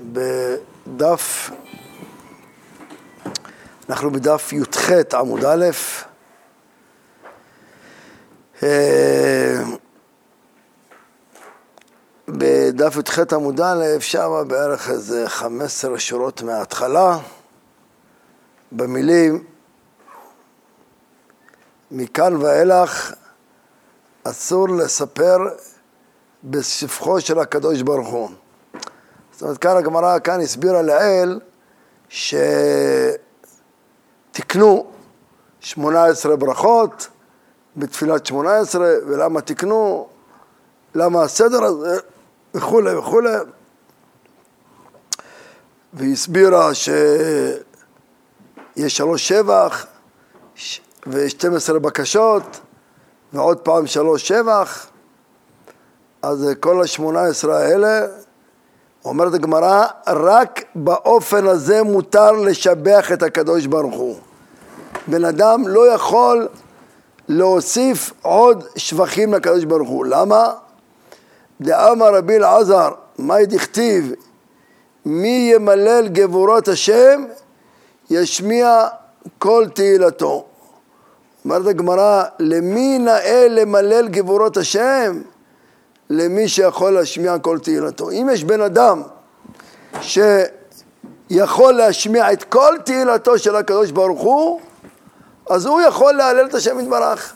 בדף, אנחנו בדף י"ח עמוד א', אה, בדף י"ח עמוד א', שם בערך איזה 15 שורות מההתחלה, במילים מכאן ואילך אסור לספר בשפחו של הקדוש ברוך הוא. זאת אומרת, כאן הגמרא כאן הסבירה לעיל שתקנו 18 ברכות בתפילת 18, ולמה תקנו, למה הסדר הזה, וכולי וכולי. והיא הסבירה שיש שלוש שבח ו-12 בקשות ועוד פעם שלוש שבח, אז כל השמונה עשרה האלה, אומרת הגמרא, רק באופן הזה מותר לשבח את הקדוש ברוך הוא. בן אדם לא יכול להוסיף עוד שבחים לקדוש ברוך הוא. למה? דאמר רבי אלעזר, מאי דכתיב, מי ימלל גבורות השם, ישמיע כל תהילתו. אומרת הגמרא, למי נאה למלל גבורות השם? למי שיכול להשמיע כל תהילתו. אם יש בן אדם שיכול להשמיע את כל תהילתו של הקדוש ברוך הוא, אז הוא יכול להלל את השם יתברך.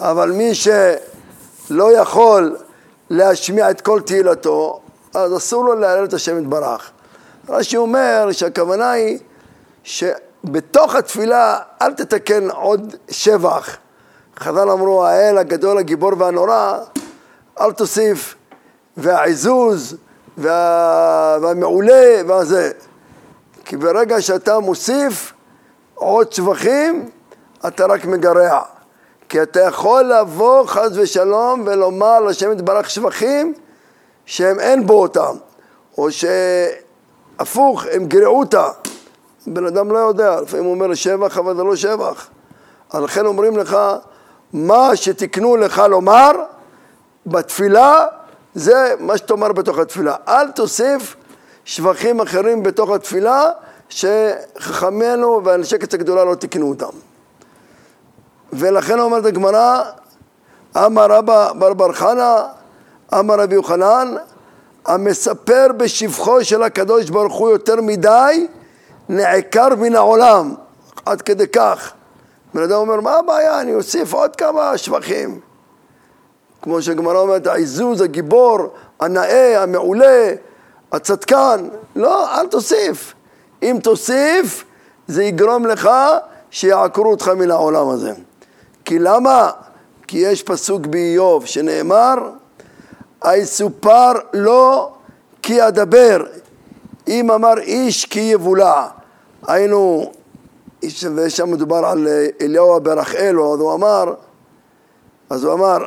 אבל מי שלא יכול להשמיע את כל תהילתו, אז אסור לו להלל את השם יתברך. רש"י אומר שהכוונה היא ש... בתוך התפילה אל תתקן עוד שבח. חז"ל אמרו, האל הגדול, הגיבור והנורא, אל תוסיף, והעזוז, וה... והמעולה, והזה. כי ברגע שאתה מוסיף עוד שבחים, אתה רק מגרע. כי אתה יכול לבוא חס ושלום ולומר לשם יתברך שבחים שהם אין בו אותם, או שהפוך, הם גרעותא. בן אדם לא יודע, לפעמים הוא אומר שבח, אבל זה לא שבח. לכן אומרים לך, מה שתקנו לך לומר בתפילה, זה מה שתאמר בתוך התפילה. אל תוסיף שבחים אחרים בתוך התפילה, שחכמינו ואנשי קץ הגדולה לא תקנו אותם. ולכן אומרת הגמרא, אמר רבא בר בר חנא, אמר רבי יוחנן, המספר בשבחו של הקדוש ברוך הוא יותר מדי, נעקר מן העולם, עד כדי כך. בן אדם אומר, מה הבעיה, אני אוסיף עוד כמה שבחים. כמו שהגמרא אומרת, העזוז, הגיבור, הנאה, המעולה, הצדקן. לא, אל תוסיף. אם תוסיף, זה יגרום לך שיעקרו אותך מן העולם הזה. כי למה? כי יש פסוק באיוב שנאמר, היסופר לא כי אדבר, אם אמר איש כי יבולע. היינו, ושם מדובר על אליהו אברחאלו, אז הוא אמר, אז הוא אמר,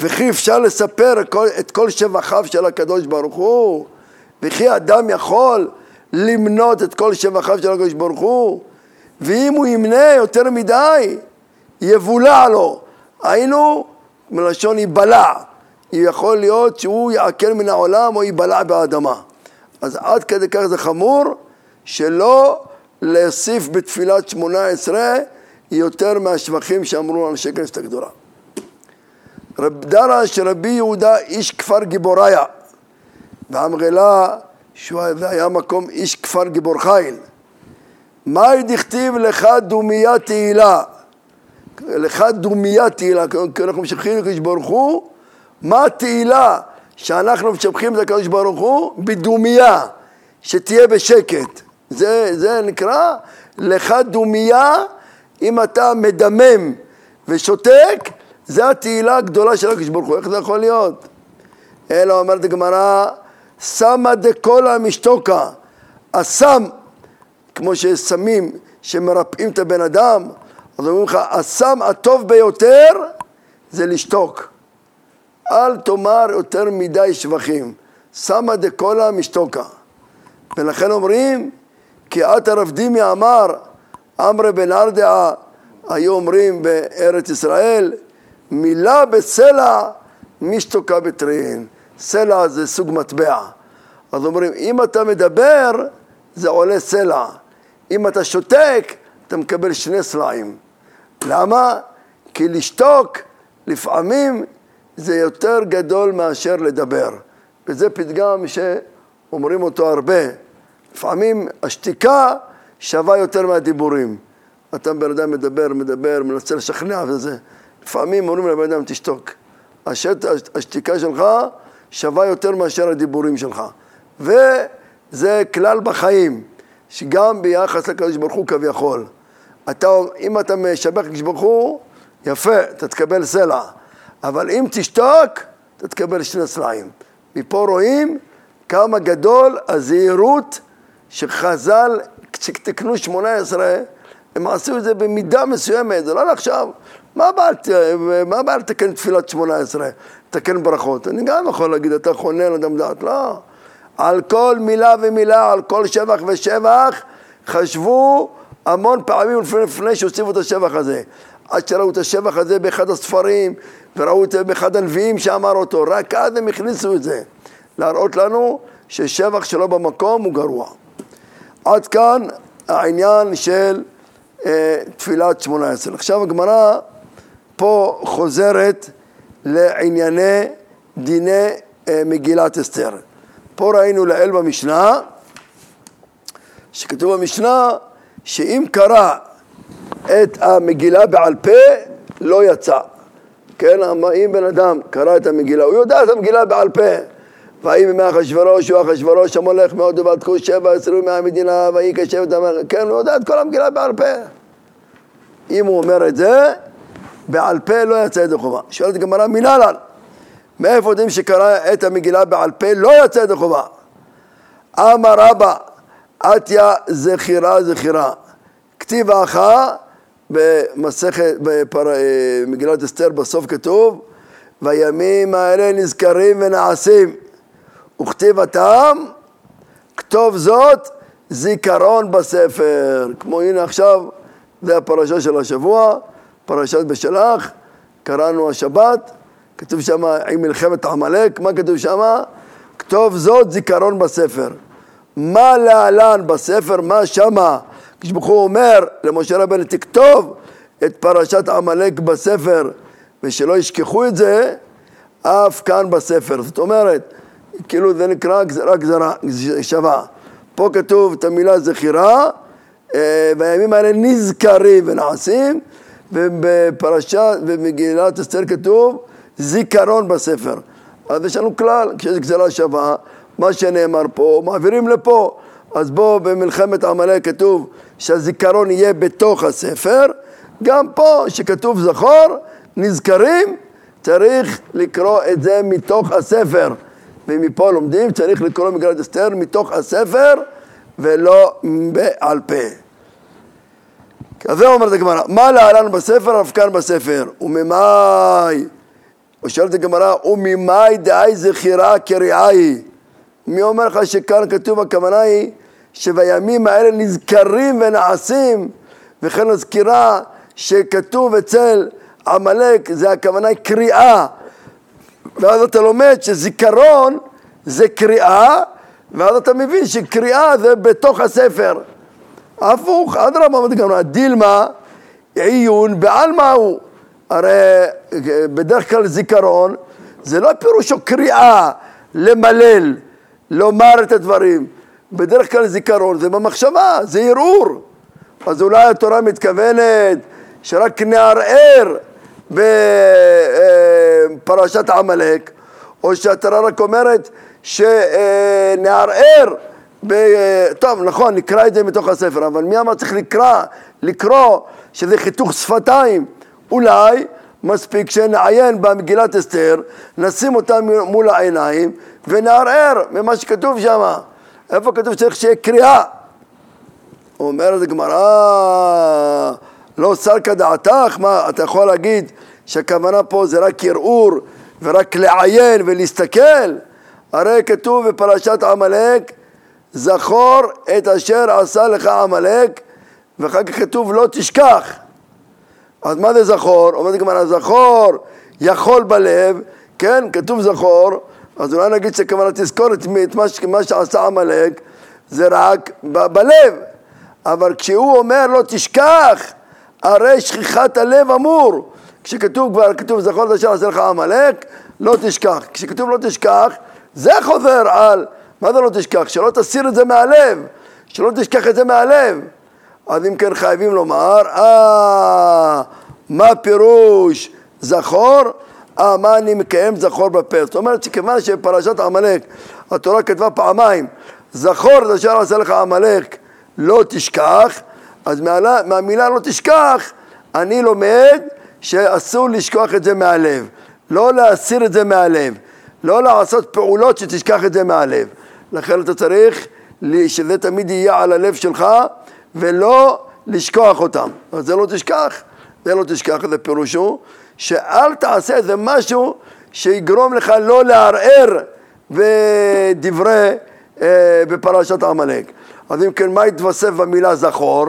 וכי אפשר לספר את כל שבחיו של הקדוש ברוך הוא? וכי אדם יכול למנות את כל שבחיו של הקדוש ברוך הוא? ואם הוא ימנה יותר מדי, יבולע לו. היינו, מלשון ייבלע. יכול להיות שהוא יעקר מן העולם או ייבלע באדמה. אז עד כדי כך זה חמור שלא להוסיף בתפילת שמונה עשרה יותר מהשבחים שאמרו אנשי כנסת הגדולה. רב דרש רבי יהודה איש כפר גיבוריה. ואמרלה שהוא היה מקום איש כפר גיבור חיל. מאי דכתיב לך דומיה תהילה. לך דומיה תהילה כי אנחנו משבחים את הקדוש ברוך הוא מה התהילה שאנחנו משבחים את הקדוש ברוך הוא? בדומיה שתהיה בשקט. זה, זה נקרא לך דומיה, אם אתה מדמם ושותק, זה התהילה הגדולה של הקדוש ברוך הוא. איך זה יכול להיות? אלא אומרת הגמרא, סמא דקולה משתוקה. הסם, כמו שיש סמים שמרפאים את הבן אדם, אז אומרים לך, הסם הטוב ביותר זה לשתוק. אל תאמר יותר מדי שבחים. סמא דקולה משתוקה. ולכן אומרים, כי עתה רב דימי אמר, אמרי בן ארדעה, היו אומרים בארץ ישראל, מילה בסלע משתוקה בטרין. סלע זה סוג מטבע. אז אומרים, אם אתה מדבר, זה עולה סלע. אם אתה שותק, אתה מקבל שני סלעים. למה? כי לשתוק לפעמים זה יותר גדול מאשר לדבר. וזה פתגם שאומרים אותו הרבה. לפעמים השתיקה שווה יותר מהדיבורים. אתה בן אדם מדבר, מדבר, מנסה לשכנע וזה. לפעמים אומרים לבן אדם תשתוק. השת, השתיקה שלך שווה יותר מאשר הדיבורים שלך. וזה כלל בחיים, שגם ביחס לקדוש ברוך הוא כביכול. אתה, אם אתה משבח לקדוש ברוך הוא, יפה, אתה תקבל סלע. אבל אם תשתוק, אתה תקבל שני סלעים. מפה רואים כמה גדול הזהירות שחז"ל, כשתקנו שמונה עשרה, הם עשו את זה במידה מסוימת, זה לא לעכשיו. מה הבעיה לתקן תפילת שמונה עשרה, לתקן ברכות? אני גם יכול להגיד, אתה חונן אדם דעת, לא. על כל מילה ומילה, על כל שבח ושבח, חשבו המון פעמים לפני, לפני שהוסיפו את השבח הזה. עד שראו את השבח הזה באחד הספרים, וראו את זה באחד הנביאים שאמר אותו, רק אז הם הכניסו את זה, להראות לנו ששבח שלא במקום הוא גרוע. עד כאן העניין של אה, תפילת שמונה עשרה. עכשיו הגמרא פה חוזרת לענייני דיני אה, מגילת אסתר. פה ראינו לעיל במשנה, שכתוב במשנה שאם קרא את המגילה בעל פה, לא יצא. כן, אם בן אדם קרא את המגילה, הוא יודע את המגילה בעל פה. ויהי ממי אחשורוש הוא אחשורוש המולך מאוד ובת כוש שבע עשרים מהמדינה ויהי כשבט המלך, כן, הוא יודע את כל המגילה בעל פה. אם הוא אומר את זה, בעל פה לא יצא ידי חובה. שואלת הגמרא מנהלן, מאיפה יודעים שקרא את המגילה בעל פה לא יצא ידי חובה? אמר רבא, עטיה זכירה זכירה. כתיב האחה במסכת, במגילת אסתר בסוף כתוב וימים האלה נזכרים ונעשים וכתיב הטעם כתוב זאת זיכרון בספר כמו הנה עכשיו זה הפרשה של השבוע פרשת בשלח קראנו השבת כתוב שם עם מלחמת עמלק מה כתוב שם? כתוב זאת זיכרון בספר מה להלן בספר מה שמה כשברוך הוא אומר למשה רבנו תכתוב את פרשת עמלק בספר ושלא ישכחו את זה אף כאן בספר. זאת אומרת, כאילו זה נקרא רק גזרה שווה. פה כתוב את המילה זכירה, אה, והימים האלה נזכרים ונעשים, ובפרשה, במגילת אסתר כתוב זיכרון בספר. אז יש לנו כלל, כשיש גזרה שווה, מה שנאמר פה, מעבירים לפה. אז בואו במלחמת עמלק כתוב שהזיכרון יהיה בתוך הספר, גם פה שכתוב זכור, נזכרים, צריך לקרוא את זה מתוך הספר. ומפה לומדים, צריך לקרוא מגילת אסתר מתוך הספר ולא בעל פה. אז זה אומרת הגמרא, מה להלן בספר, אף כאן בספר, וממאי, או שואלת הגמרא, וממאי דאי זכירה קריאי. מי אומר לך שכאן כתוב, הכוונה היא שבימים האלה נזכרים ונעשים, וכן הזכירה שכתוב אצל עמלק, זה הכוונה היא קריאה. ואז אתה לומד שזיכרון זה קריאה, ואז אתה מבין שקריאה זה בתוך הספר. הפוך, אדרבה, אומרת גם דילמה, עיון בעלמא הוא. הרי בדרך כלל זיכרון זה לא פירושו קריאה, למלל, לומר את הדברים. בדרך כלל זיכרון זה במחשבה, זה ערעור. אז אולי התורה מתכוונת שרק נערער בפרשת עמלק, או שהתורה רק אומרת שנערער, ב... טוב, נכון, נקרא את זה מתוך הספר, אבל מי אמר צריך לקרוא, לקרוא שזה חיתוך שפתיים? אולי מספיק שנעיין במגילת אסתר, נשים אותה מול העיניים ונערער ממה שכתוב שם. איפה כתוב שצריך שיהיה קריאה? אומרת הגמרא, לא סלקא דעתך, מה, אתה יכול להגיד שהכוונה פה זה רק ערעור ורק לעיין ולהסתכל? הרי כתוב בפרשת עמלק, זכור את אשר עשה לך עמלק, ואחר כך כתוב לא תשכח. אז מה זה זכור? אומרת הגמרא, זכור יכול בלב, כן, כתוב זכור, אז אולי נגיד שכוונה תזכור את מה, מה שעשה עמלק זה רק ב- בלב, אבל כשהוא אומר לא תשכח, הרי שכיחת הלב אמור. כשכתוב כבר, כתוב זכור את אשר עשה לך עמלק, לא תשכח. כשכתוב לא תשכח, זה חוזר על, מה זה לא תשכח? שלא תסיר את זה מהלב, שלא תשכח את זה מהלב. אז אם כן חייבים לומר, אה, מה פירוש זכור? אה, מה אני מקיים זכור בפה? זאת אומרת שכיוון שבפרשת עמלק התורה כתבה פעמיים, זכור את אשר עשה לך עמלק, לא תשכח, אז מהלה, מהמילה לא תשכח, אני לומד שאסור לשכוח את זה מהלב, לא להסיר את זה מהלב, לא לעשות פעולות שתשכח את זה מהלב. לכן אתה צריך שזה תמיד יהיה על הלב שלך ולא לשכוח אותם. אז זה לא תשכח, זה לא תשכח, זה פירושו שאל תעשה איזה משהו שיגרום לך לא לערער בדברי, אה, בפרשת עמלק. אז אם כן, מה התווסף במילה זכור?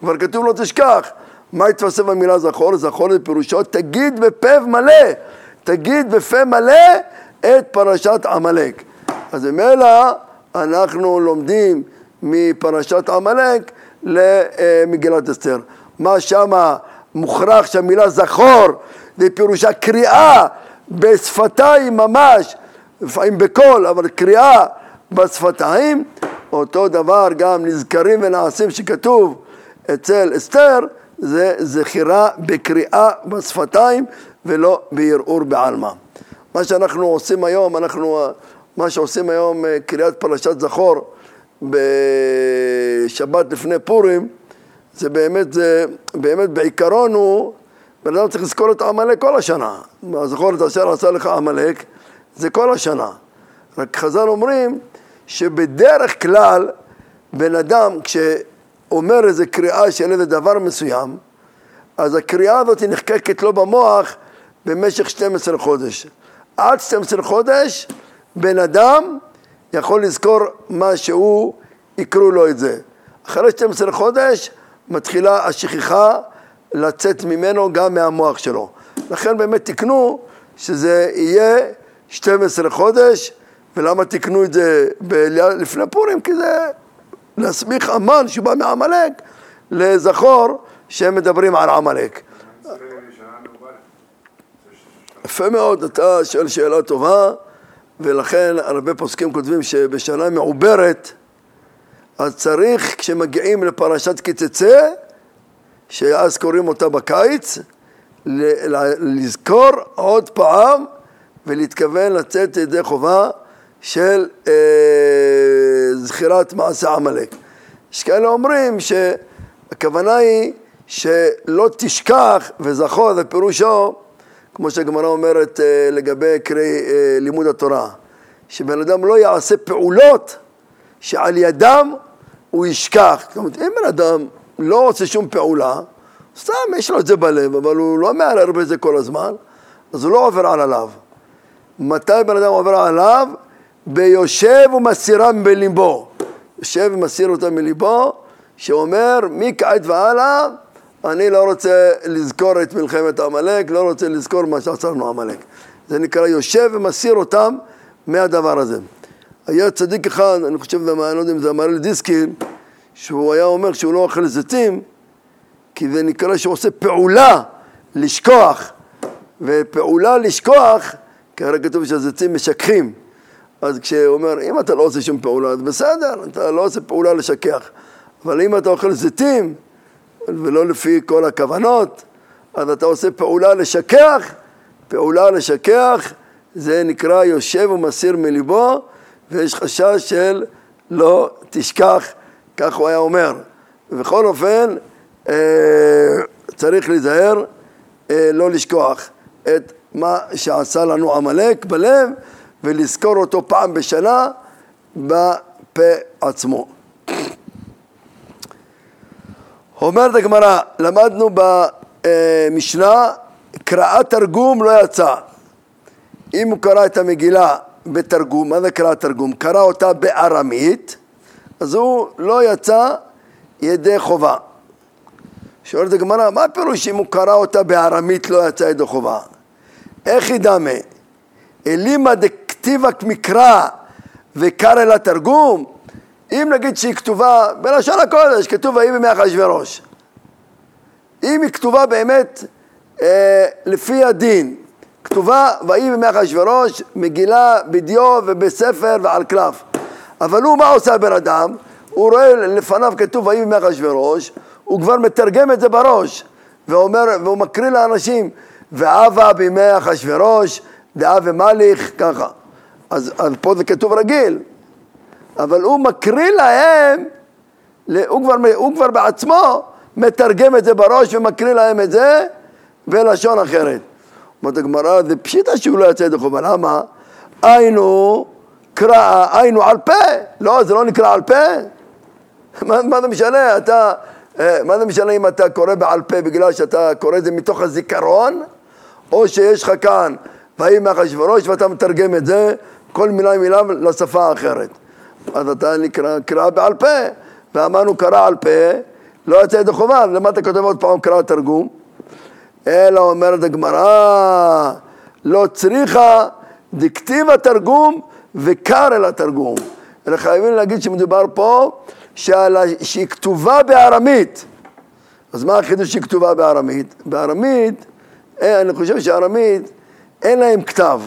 כבר כתוב לא תשכח. מה התווסף במילה זכור? זכור זה פירושו, תגיד בפה מלא, תגיד בפה מלא את פרשת עמלק. אז ממילא אנחנו לומדים מפרשת עמלק למגילת אסתר. מה שמה מוכרח שהמילה זכור זה פירושה קריאה בשפתיים ממש, לפעמים בקול, אבל קריאה בשפתיים, אותו דבר גם נזכרים ונעשים שכתוב אצל אסתר, זה זכירה בקריאה בשפתיים ולא בערעור בעלמא. מה שאנחנו עושים היום, אנחנו, מה שעושים היום אה, קריאת פרשת זכור בשבת לפני פורים, זה באמת, זה באמת בעיקרון הוא, בן אדם צריך לזכור את עמלק כל השנה. זכור את אשר עשה לך עמלק, זה כל השנה. רק חז"ל אומרים שבדרך כלל בן אדם כשאומר איזה קריאה של איזה דבר מסוים, אז הקריאה הזאת נחקקת לו במוח במשך 12 חודש. עד 12 חודש בן אדם יכול לזכור מה שהוא, יקרו לו את זה. אחרי 12 חודש מתחילה השכחה לצאת ממנו גם מהמוח שלו. לכן באמת תקנו שזה יהיה 12 חודש, ולמה תקנו את זה ב- לפני פורים? כי זה להסמיך אמן שבא מעמלק לזכור שהם מדברים על עמלק. יפה מאוד, אתה שואל שאלה טובה, ולכן הרבה פוסקים כותבים שבשנה מעוברת, אז צריך, כשמגיעים לפרשת קיצצה, שאז קוראים אותה בקיץ, לזכור עוד פעם ולהתכוון לצאת ידי חובה של אה, זכירת מעשה עמלק. יש כאלה אומרים שהכוונה היא שלא תשכח וזכור זה פירושו כמו שהגמרא אומרת אה, לגבי קרי אה, לימוד התורה, שבן אדם לא יעשה פעולות שעל ידם הוא ישכח. זאת אומרת, אם בן אדם לא עושה שום פעולה, סתם יש לו את זה בלב, אבל הוא לא מערער בזה כל הזמן, אז הוא לא עובר על עליו. מתי בן אדם עובר עליו? ביושב ומסירם בליבו. יושב ומסיר אותם מליבו, שאומר מכעת והלאה אני לא רוצה לזכור את מלחמת עמלק, לא רוצה לזכור מה שעצרנו עמלק. זה נקרא יושב ומסיר אותם מהדבר הזה. היה צדיק אחד, אני חושב, אני לא יודע אם זה אמר לדיסקין, שהוא היה אומר שהוא לא אוכל זיתים, כי זה נקרא שהוא עושה פעולה לשכוח, ופעולה לשכוח, כי כתוב שהזיתים משככים. אז כשהוא אומר, אם אתה לא עושה שום פעולה, אז בסדר, אתה לא עושה פעולה לשכח. אבל אם אתה אוכל זיתים, ולא לפי כל הכוונות, אז אתה עושה פעולה לשכח, פעולה לשכח, זה נקרא יושב ומסיר מליבו, ויש חשש של לא תשכח, כך הוא היה אומר. ובכל אופן, אה, צריך להיזהר אה, לא לשכוח את מה שעשה לנו עמלק בלב, ולזכור אותו פעם בשנה בפה עצמו. אומרת הגמרא, למדנו במשנה, קראת תרגום לא יצא. אם הוא קרא את המגילה בתרגום, מה זה קראת תרגום? קרא אותה בארמית, אז הוא לא יצא ידי חובה. שואלת הגמרא, מה הפירוש אם הוא קרא אותה בארמית לא יצא ידי חובה? איך ידמה? אלימא דכתיבה מקרא וקרא לה תרגום, אם נגיד שהיא כתובה בלשון הקודש, כתוב ויהי בימי אחשוורוש. אם היא כתובה באמת אה, לפי הדין, כתובה ויהי בימי אחשוורוש, מגילה בדיו ובספר ועל קלף. אבל הוא, מה עושה הבן אדם? הוא רואה לפניו כתוב ויהי בימי אחשוורוש, הוא כבר מתרגם את זה בראש, ואומר, והוא מקריא לאנשים, ואבה בימי אחשוורוש, דאה ומליך, ככה. אז, אז פה זה כתוב רגיל, אבל הוא מקריא להם, הוא כבר, הוא כבר בעצמו מתרגם את זה בראש ומקריא להם את זה בלשון אחרת. אומרת הגמרא, זה פשיטה שהוא לא יצא ידי חובה, למה? היינו קרא, היינו על פה, לא, זה לא נקרא על פה. מה, מה זה משנה, אתה, אה, מה זה משנה אם אתה קורא בעל פה בגלל שאתה קורא את זה מתוך הזיכרון, או שיש לך כאן, ויהי מאחשוורוש ואתה מתרגם את זה, כל מילה מילה לשפה האחרת. אז אתה נקרא קרא בעל פה, ואמרנו קרא על פה, לא יצא ידי חובה, למה אתה כותב עוד פעם קרא תרגום? אלא אומרת הגמרא, לא צריכה דכתיב התרגום וקר אל התרגום. אלא חייבים להגיד שמדובר פה שעל, שהיא כתובה בארמית. אז מה החידוש שהיא כתובה בארמית? בארמית, אה, אני חושב שארמית אין להם כתב.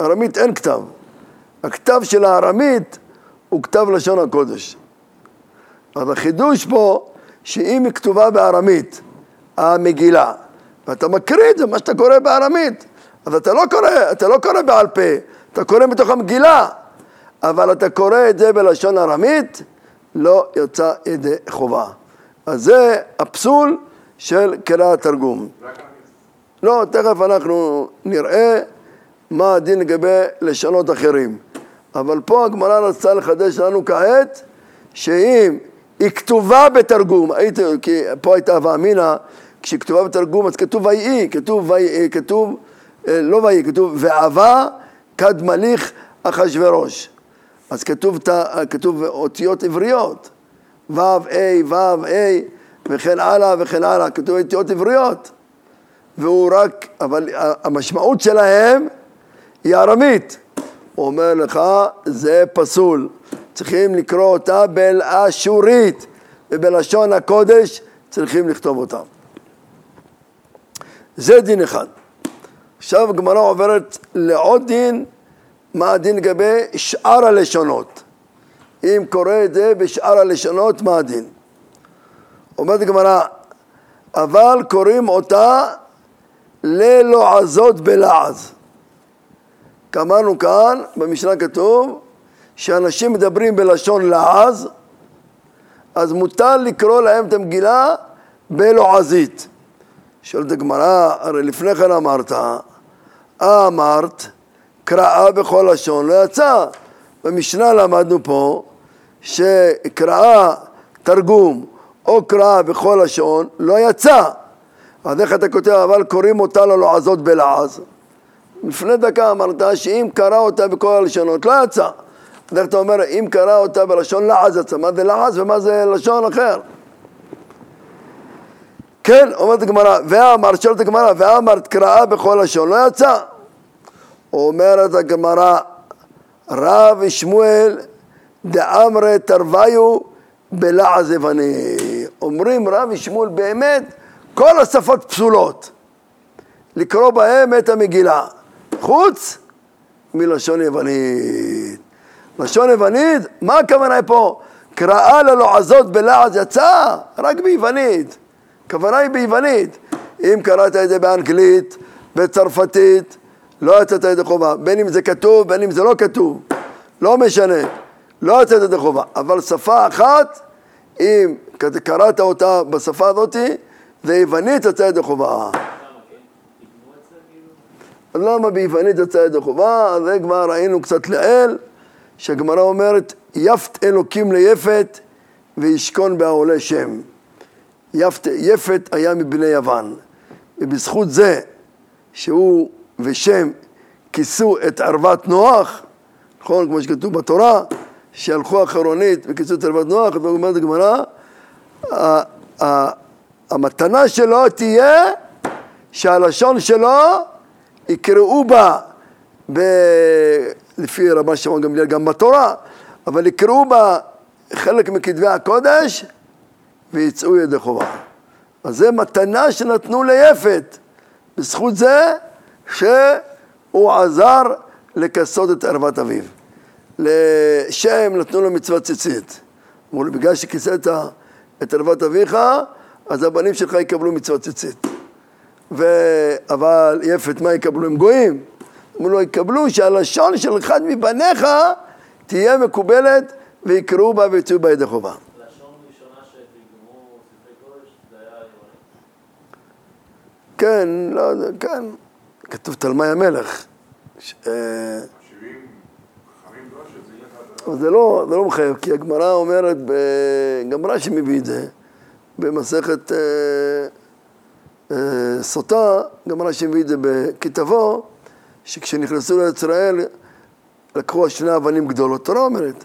ארמית אין כתב. הכתב של הארמית הוא כתב לשון הקודש. אז החידוש פה, שאם היא כתובה בארמית, המגילה, ואתה מקריא את זה, מה שאתה קורא בארמית, אז אתה לא קורא, אתה לא קורא בעל פה, אתה קורא מתוך המגילה, אבל אתה קורא את זה בלשון ארמית, לא יצא ידי חובה. אז זה הפסול של קריאת תרגום. לא, תכף אנחנו נראה מה הדין לגבי לשונות אחרים. אבל פה הגמרא רצתה לחדש לנו כעת, שאם היא כתובה בתרגום, היית, כי פה הייתה הווה אמינא, כשהיא כתובה בתרגום אז כתוב ויהי, כתוב ויהי, כתוב, אה, לא ויהי, כתוב ועבה כד מליך אחשורוש. אז כתוב, כתוב אותיות עבריות, ו', ה', ו', ה', וכן הלאה וכן הלאה, כתוב אותיות עבריות. והוא רק, אבל המשמעות שלהם היא ארמית. הוא אומר לך, זה פסול. צריכים לקרוא אותה בלאשורית, ובלשון הקודש צריכים לכתוב אותה. זה דין אחד. עכשיו הגמרא עוברת לעוד דין, מה הדין לגבי שאר הלשונות. אם קורא את זה בשאר הלשונות, מה הדין? אומרת הגמרא, אבל קוראים אותה ללועזות בלעז. אמרנו כאן, במשנה כתוב, שאנשים מדברים בלשון לעז, אז מותר לקרוא להם את המגילה בלועזית. שואלת הגמרא, הרי לפני כן אמרת, אמרת, קראה בכל לשון לא יצא. במשנה למדנו פה שקראה תרגום או קראה בכל לשון לא יצא. אז איך אתה כותב, אבל קוראים אותה ללועזות בלעז? לפני דקה אמרת שאם קרא אותה בכל הלשונות לא יצא. אז איך אתה אומר, אם קרא אותה בלשון לעז יצא, מה זה לעז ומה זה לשון אחר? כן, אומרת הגמרא, ואמרת, שואלת הגמרא, ואמרת קראה בכל לשון לא יצא. אומרת הגמרא, רב שמואל דאמרי תרוויו בלעז יווני. אומרים רב שמואל באמת כל השפות פסולות, לקרוא בהם את המגילה, חוץ מלשון יוונית. לשון יוונית, מה הכוונה פה? קראה ללועזות בלעז יצא? רק ביוונית. הכוונה היא ביוונית. אם קראת את זה באנגלית, בצרפתית, לא יצאת ידי חובה. בין אם זה כתוב, בין אם זה לא כתוב. לא משנה. לא יצאת ידי חובה. אבל שפה אחת, אם קראת אותה בשפה הזאתי, זה יוונית יצא ידי חובה. אז למה ביוונית יצא ידי חובה? אז זה כבר ראינו קצת לעיל, שהגמרא אומרת, יפת אלוקים ליפת וישכון בעולה שם. יפת, יפת היה מבני יוון, ובזכות זה שהוא ושם כיסו את ערוות נוח, נכון, כמו שכתוב בתורה, שהלכו אחרונית וכיסו את ערוות נוח, ואומרת הגמרא, המתנה שלו תהיה שהלשון שלו יקראו בה לפי רבן שמעון גמליאל גם בתורה, אבל יקראו בה חלק מכתבי הקודש ויצאו ידי חובה. אז זה מתנה שנתנו ליפת, בזכות זה שהוא עזר לכסות את ערוות אביו. לשם נתנו לו מצוות ציצית. אמרו לו, בגלל שכיסית את ערוות אביך, אז הבנים שלך יקבלו מצוות ציצית. ו... אבל יפת, מה יקבלו? הם גויים. אמרו לו, יקבלו שהלשון של אחד מבניך תהיה מקובלת ויקראו בה ויצאו בה ידי חובה. כן, לא, כן, כתוב תלמי המלך. אה, זה לא, זה לא מחייב, כי הגמרא אומרת, גם רש"י מביא את זה, במסכת אה, סוטה, גם רש"י מביא את זה בכתבו, שכשנכנסו לישראל לקחו שני אבנים גדולות. תורה אומרת,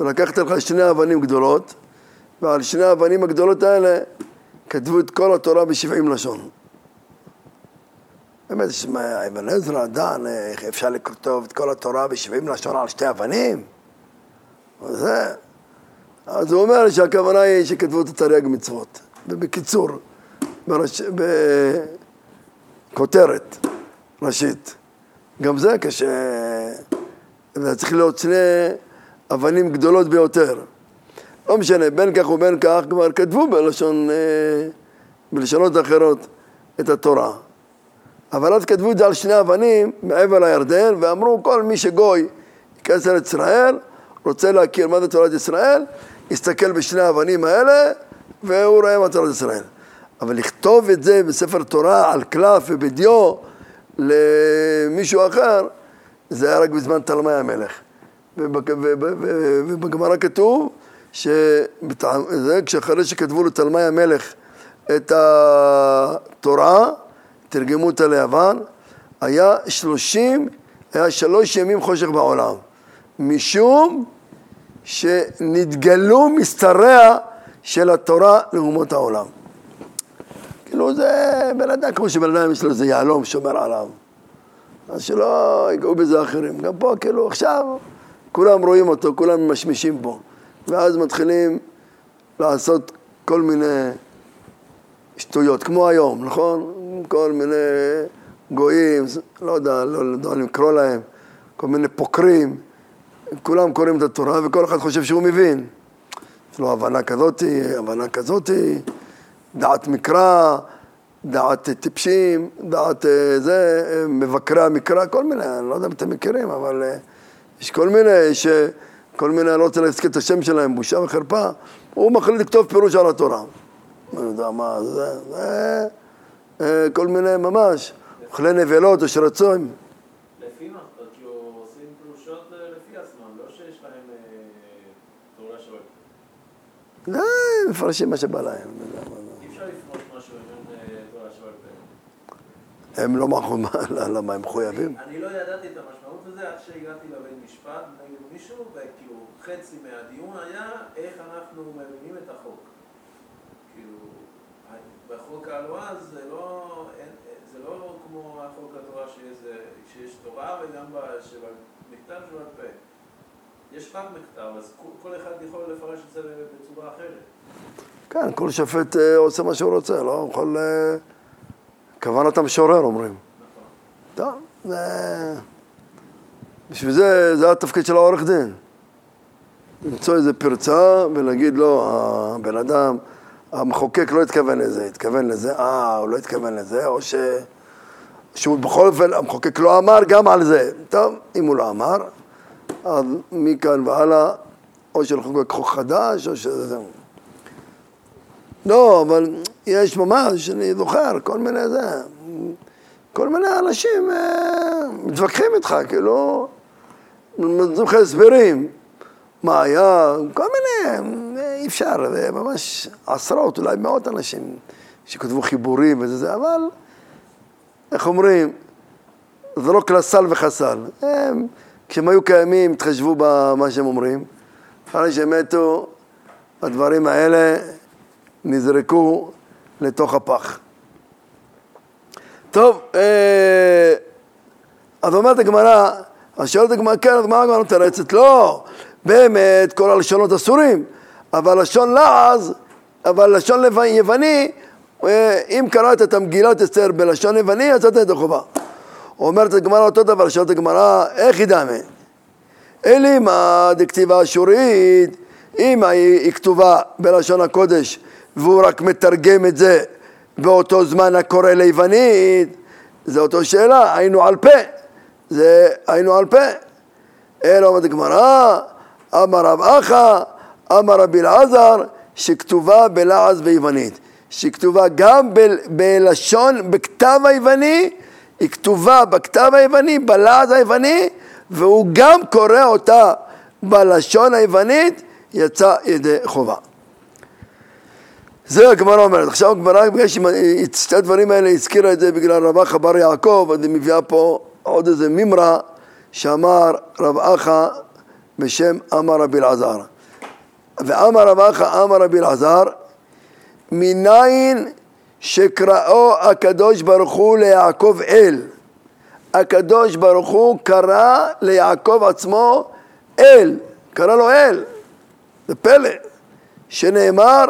ולקחת לך שני אבנים גדולות, ועל שני האבנים הגדולות האלה כתבו את כל התורה בשבעים לשון. באמת, שמע, אבן עזרא, דן, איך אפשר לכתוב את כל התורה בשבעים לשון על שתי אבנים? זה... אז הוא אומר שהכוונה היא שכתבו את התרי"ג מצוות. ובקיצור, ברש... בכותרת ראשית. גם זה קשה, זה צריך להיות שני אבנים גדולות ביותר. לא משנה, בין כך ובין כך כבר כתבו בלשון, אה, בלשונות אחרות את התורה. אבל אז כתבו את זה על שני אבנים מעבר לירדן, ואמרו כל מי שגוי ייכנס לארץ ישראל, רוצה להכיר מה זה תורת ישראל, יסתכל בשני האבנים האלה, והוא רואה מה תורת ישראל. אבל לכתוב את זה בספר תורה על קלף ובדיו למישהו אחר, זה היה רק בזמן תלמי המלך. ובגמרא כתוב שאחרי שכתבו לתלמי המלך את התורה, תרגמו אותה ליוון, היה שלושים, היה שלוש ימים חושך בעולם. משום שנתגלו מסתריה של התורה לאומות העולם. כאילו זה בן אדם, כמו שבן אדם יש לו איזה יהלום שומר עליו. אז שלא ייגעו בזה אחרים. גם פה, כאילו, עכשיו כולם רואים אותו, כולם משמישים פה. ואז מתחילים לעשות כל מיני שטויות, כמו היום, נכון? כל מיני גויים, לא יודע, לא יודע לקרוא להם, כל מיני פוקרים. כולם קוראים את התורה וכל אחד חושב שהוא מבין. יש לו הבנה כזאתי, הבנה כזאתי, דעת מקרא, דעת טיפשים, דעת אה, זה, אה, מבקרי המקרא, כל מיני, אני לא יודע אם אתם מכירים, אבל אה, יש כל מיני, ש... כל מיני, אני לא רוצה להזכיר את השם שלהם, בושה וחרפה, הוא מחליט לכתוב פירוש על התורה. אני יודע מה זה, זה כל מיני ממש, אוכלי נבלות או שרצון. לפי מה? עושים פירושות לפי עצמם, שיש להם תורה שבעל לא, מפרשים מה שבא להם. הם לא מחויבים, למה הם מחויבים? אני לא ידעתי את המשמעות הזה עד שהגעתי לבית משפט נגד מישהו, וכאילו חצי מהדיון היה איך אנחנו מבינים את החוק. כאילו, בחוק ההלוואה זה לא, זה לא כמו החוק התורה שיש תורה וגם במכתב שבעל פה. יש רק מכתב, אז כל אחד יכול לפרש את זה בצורה אחרת. כן, כל שופט אה, עושה מה שהוא רוצה, לא? הוא יכול... כוונת המשורר אומרים. טוב, זה... בשביל זה, זה התפקיד של העורך דין. למצוא איזה פרצה ולהגיד לא, הבן אדם, המחוקק לא התכוון לזה, התכוון לזה, אה, הוא לא התכוון לזה, או ש... שהוא בכל אופן, המחוקק לא אמר גם על זה. טוב, אם הוא לא אמר, אז מכאן והלאה, או שלחוקק חוק חדש, או שזה... לא, אבל יש ממש, אני זוכר, כל מיני זה, כל מיני אנשים אה, מתווכחים איתך, כאילו, נותנים לך הסברים, מה היה, כל מיני, אי אפשר, זה ממש עשרות, אולי מאות אנשים שכתבו חיבורים וזה זה, אבל איך אומרים, זה לא כלסל וחסל. הם, כשהם היו קיימים, התחשבו במה שהם אומרים. אחרי שהם מתו, הדברים האלה נזרקו לתוך הפח. טוב, אה, אז אומרת הגמרא, אז שואלת הגמרא, כן, אז מה הגמרא מתרצת? לא, באמת כל הלשונות אסורים, אבל לשון לעז, אבל לשון יווני, אה, אם קראת את המגילת אסתר בלשון יווני, יצאת את החובה. אומרת הגמרא אותו דבר, שואלת הגמרא, איך ידמה? אלימה דכתיבה אשורית, אם היא כתובה בלשון הקודש והוא רק מתרגם את זה באותו זמן הקורא ליוונית, זה אותו שאלה, היינו על פה, זה היינו על פה. אלא אומרת הגמרא, אמר רב אחא, אמר רבי אלעזר, שכתובה בלעז ויוונית, שכתובה גם ב- בלשון, בכתב היווני, היא כתובה בכתב היווני, בלעז היווני, והוא גם קורא אותה בלשון היוונית, יצא ידי חובה. זה הגמרא אומרת. עכשיו הגמרא, בגלל ששתי הדברים האלה הזכירה את זה בגלל רב אחא בר יעקב, אז היא מביאה פה עוד איזה מימרה שאמר רב אחא בשם אמר רבי אלעזר. ואמר רב אחא אמר רבי אלעזר, מניין שקראו הקדוש ברוך הוא ליעקב אל. הקדוש ברוך הוא קרא ליעקב עצמו אל, קרא לו אל, זה פלא, שנאמר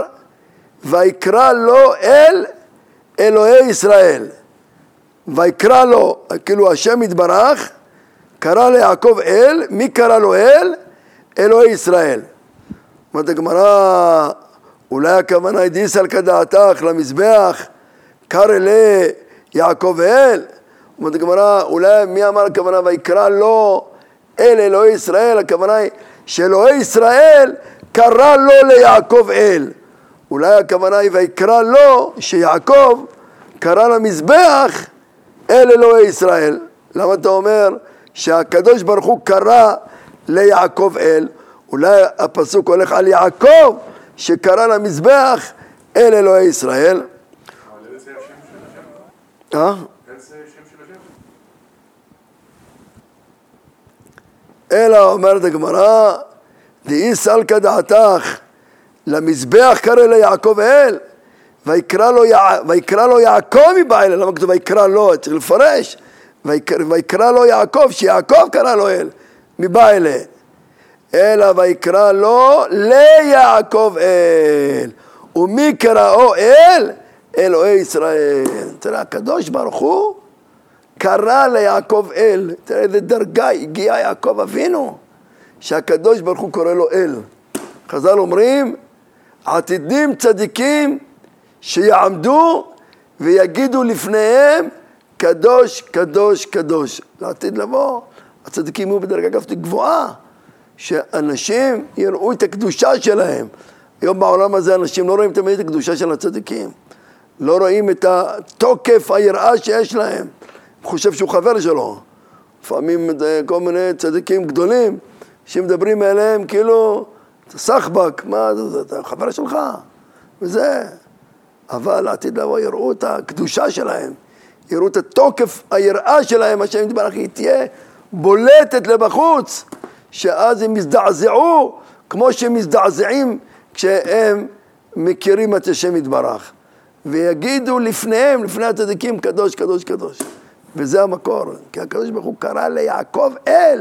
ויקרא לו אל אלוהי ישראל. ויקרא לו, כאילו השם יתברך, קרא ליעקב אל, מי קרא לו אל? אלוהי ישראל. אומרת הגמרא, אולי הכוונה היא דיסל כדעתך למזבח, קרא אלי יעקב אל? אומרת הגמרא, אולי מי אמר הכוונה ויקרא לו אל אלוהי ישראל? הכוונה היא שאלוהי ישראל קרא לו ליעקב אל. אולי הכוונה היא ויקרא לו שיעקב קרא למזבח אל אלוהי ישראל. למה אתה אומר שהקדוש ברוך הוא קרא ליעקב אל? אולי הפסוק הולך על יעקב שקרא למזבח אל אלוהי ישראל. אה? אלא אומרת הגמרא, דאי סלקא דעתך למזבח קרא ליעקב אל, ויקרא לו, יע... ויקרא לו יעקב מבעילה, למה כתוב ויקרא לו? צריך לפרש. ויקרא, ויקרא לו יעקב, שיעקב קרא לו אל, מבעילה. אלא ויקרא לו ליעקב אל. ומי קראו אל? אלוהי ישראל. תראה, הקדוש ברוך הוא קרא ליעקב אל. תראה איזה דרגה הגיע יעקב אבינו, שהקדוש ברוך הוא קורא לו אל. חז"ל אומרים, עתידים צדיקים שיעמדו ויגידו לפניהם קדוש, קדוש, קדוש. לעתיד לבוא, הצדיקים יהיו בדרגה גבוהה גבוהה, שאנשים יראו את הקדושה שלהם. היום בעולם הזה אנשים לא רואים תמיד את הקדושה של הצדיקים, לא רואים את התוקף, היראה שיש להם. הוא חושב שהוא חבר שלו. לפעמים כל מיני צדיקים גדולים שמדברים אליהם כאילו סחבק, מה זה, אתה חבר שלך, וזה. אבל לעתיד לבוא יראו את הקדושה שלהם, יראו את התוקף היראה שלהם, השם יתברך, היא תהיה בולטת לבחוץ, שאז הם יזדעזעו כמו שהם מזדעזעים כשהם מכירים את השם יתברך. ויגידו לפניהם, לפני הצדיקים, קדוש, קדוש, קדוש. וזה המקור, כי הקדוש ברוך הוא קרא ליעקב אל,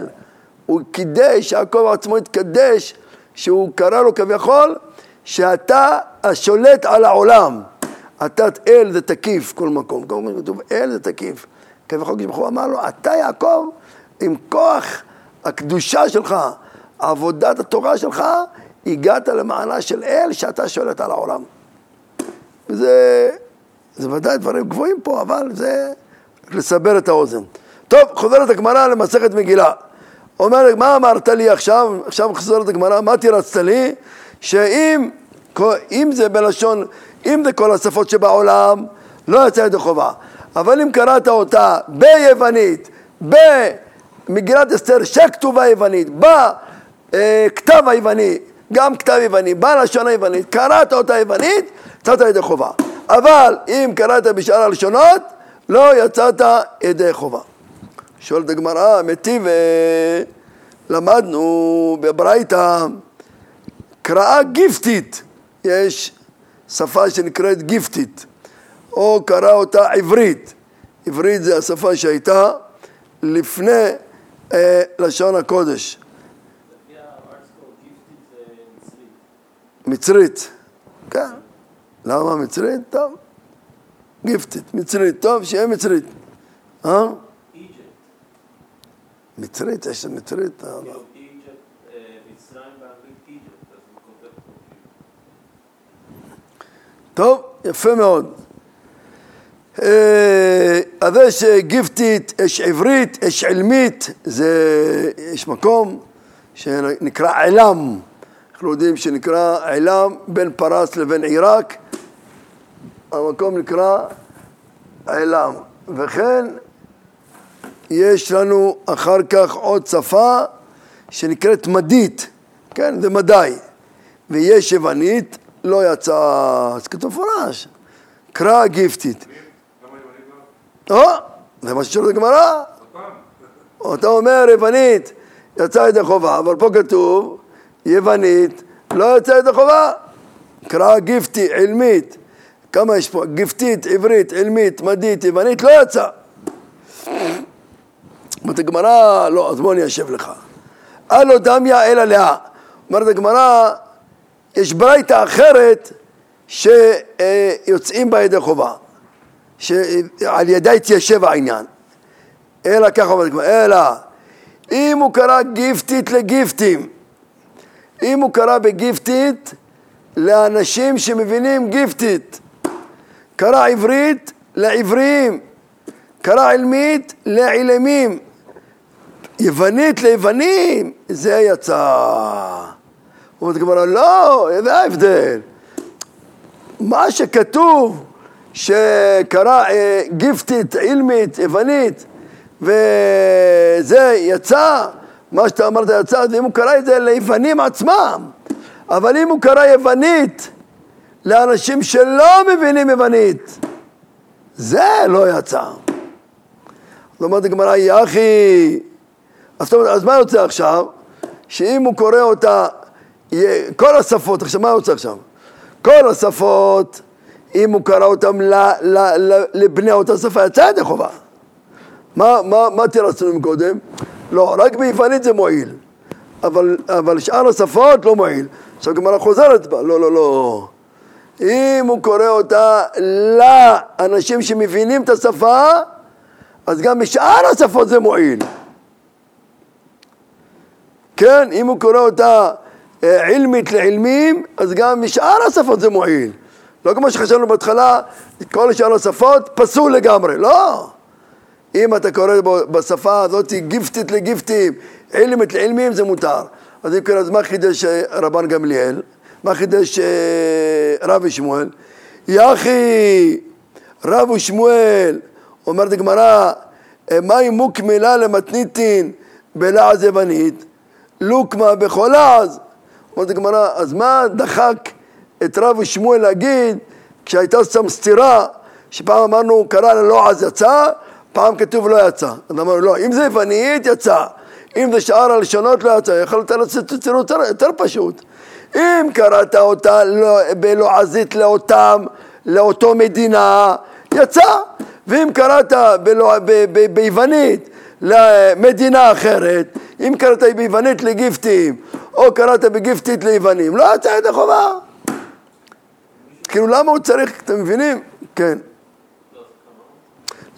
הוא קידש, יעקב עצמו התקדש שהוא קרא לו כביכול, שאתה השולט על העולם. אתה אל זה תקיף כל מקום. כל מקום כתוב אל זה תקיף. כביכול כשבחור אמר לו, אתה יעקב, עם כוח הקדושה שלך, עבודת התורה שלך, הגעת למעלה של אל שאתה שולט על העולם. וזה, זה ודאי דברים גבוהים פה, אבל זה לסבר את האוזן. טוב, חוזרת הגמרא למסכת מגילה. אומר, מה אמרת לי עכשיו? עכשיו חזרת הגמרא, מה תרצת לי? שאם אם זה בלשון, אם זה כל השפות שבעולם, לא יצא ידי חובה. אבל אם קראת אותה ביוונית, במגילת אסתר שכתובה יוונית, בכתב היווני, גם כתב יווני, בלשון היוונית, קראת אותה יוונית, יצאת ידי חובה. אבל אם קראת בשאר הלשונות, לא יצאת ידי חובה. שואלת הגמרא, מטיב למדנו בברייתא קראה גיפטית, יש שפה שנקראת גיפטית, או קרא אותה עברית. עברית זה השפה שהייתה לפני אה, לשון הקודש. מצרית. כן. למה מצרית? טוב. גיפטית, מצרית. טוב, שיהיה מצרית. אה? איג'פט. מצרית, יש מצרית. אה, לא. כאילו איג'פט, אה, מצרים באנגלית איג'פט, אז הוא כותב פה כאילו. טוב, יפה מאוד. אה, אז יש אה, גיפטית, יש עברית, יש עילמית, זה, יש מקום שנקרא עילם. אנחנו יודעים שנקרא עילם בין פרס לבין עיראק. המקום נקרא עילם. וכן יש לנו אחר כך עוד שפה שנקראת מדית, כן, זה מדי. ויש יוונית, לא יצא, אז כתוב מפורש, קרא גיפטית. או, זה מה ששואלת הגמרא. אתה אומר יוונית, יצא ידי חובה, אבל פה כתוב יוונית, לא יצא ידי חובה. קרא גיפטי, עילמית. כמה יש פה? גיפטית, עברית, עילמית, מדית, יוונית, לא יצא. אומרת הגמרא, לא, אז בוא אני אשב לך. הלא דמיה אלא לאה. אומרת הגמרא, יש ברייתא אחרת שיוצאים בה ידי חובה, שעל ידה התיישב העניין. אלא ככה אומרת הגמרא, אלא אם הוא קרא גיפטית לגיפטים, אם הוא קרא בגיפטית לאנשים שמבינים גיפטית, קרא עברית לעבריים, קרא עילמית לעילמים, יוונית ליוונים, זה יצא. אומרת הגמרא, לא, זה ההבדל. מה שכתוב שקרא אה, גיפטית, עילמית, יוונית, וזה יצא, מה שאתה אמרת יצא, אז אם הוא קרא את זה ליוונים עצמם, אבל אם הוא קרא יוונית לאנשים שלא מבינים יוונית, זה לא יצא. זאת אומרת הגמרא, יחי, אז, אז מה יוצא עכשיו? שאם הוא קורא אותה, כל השפות, עכשיו מה יוצא עכשיו? כל השפות, אם הוא קרא אותם ל, ל, ל, לבני אותה שפה, יצא ידי חובה. מה, מה, מה תרצנו מקודם? לא, רק ביוונית זה מועיל, אבל, אבל שאר השפות לא מועיל. עכשיו הגמרא חוזרת בה, לא, לא, לא. אם הוא קורא אותה לאנשים שמבינים את השפה, אז גם בשאר השפות זה מועיל. כן, אם הוא קורא אותה אה, עילמית לעילמים, אז גם משאר השפות זה מועיל. לא כמו שחשבנו בהתחלה, כל שאר השפות פסול לגמרי, לא. אם אתה קורא בשפה הזאת גיפטית לגיפטים, עילמית לעילמים, זה מותר. אז אם כן, אז מה חידש אה, רבן גמליאל? מה חידש אה, רבי שמואל? יחי, רב ושמואל, אומרת הגמרא, מהי מוקמלה למתניתין בלעז יוונית? לוקמה בכל עז. אומרת הגמרא, אז מה דחק את רב ושמואל להגיד כשהייתה שם סתירה, שפעם אמרנו קרא ללועז יצא, פעם כתוב לא יצא. אז אמרנו לא, אם זה יוונית יצא, אם זה שאר הלשונות לא יצא, יכול לתת צירוף יותר, יותר פשוט. אם קראת אותה לא, בלועזית לאותם, לאותו מדינה, יצא. ואם קראת בלוע, ב, ב, ביוונית למדינה אחרת, אם קראת ביוונית לגיפטים, או קראת בגיפטית ליוונים, לא יצא ידי חובה. כאילו למה הוא צריך, אתם מבינים? כן.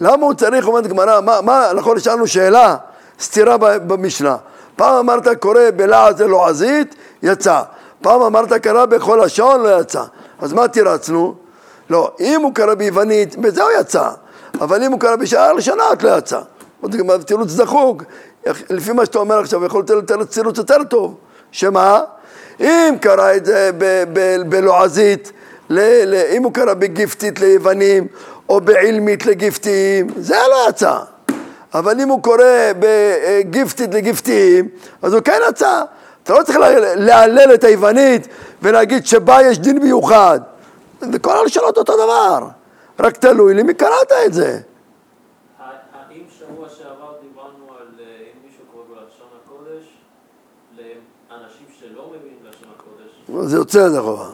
למה הוא צריך, אומרת גמרא, מה, מה, נכון, שאלנו שאלה, סתירה במשנה. פעם אמרת קורא בלעז אלועזית, יצא. פעם אמרת קרא בכל לשון, לא יצא. אז מה תירצנו? לא, אם הוא קרא ביוונית, בזה הוא יצא. אבל אם הוא קרא בשאר הלשונות, לא יצא. אומרת גמרא, תירוץ דחוק. לפי מה שאתה אומר עכשיו, יכול לתת תירוץ יותר טוב. שמה? אם קרא את זה בלועזית, אם הוא קרא בגיפטית ליוונים, או בעילמית לגיפטיים, זה לא יצא. אבל אם הוא קורא בגיפטית לגיפטיים, אז הוא כן יצא. אתה לא צריך לה- להלל את היוונית ולהגיד שבה יש דין מיוחד. זה כל הלשונות אותו דבר. רק תלוי למי קראת את זה. האם שבוע שעבר דיברנו על אה, אם מישהו קורא בלשון הקודש לאנשים שלא מבינים לשון הקודש, זה יוצא גם ככה?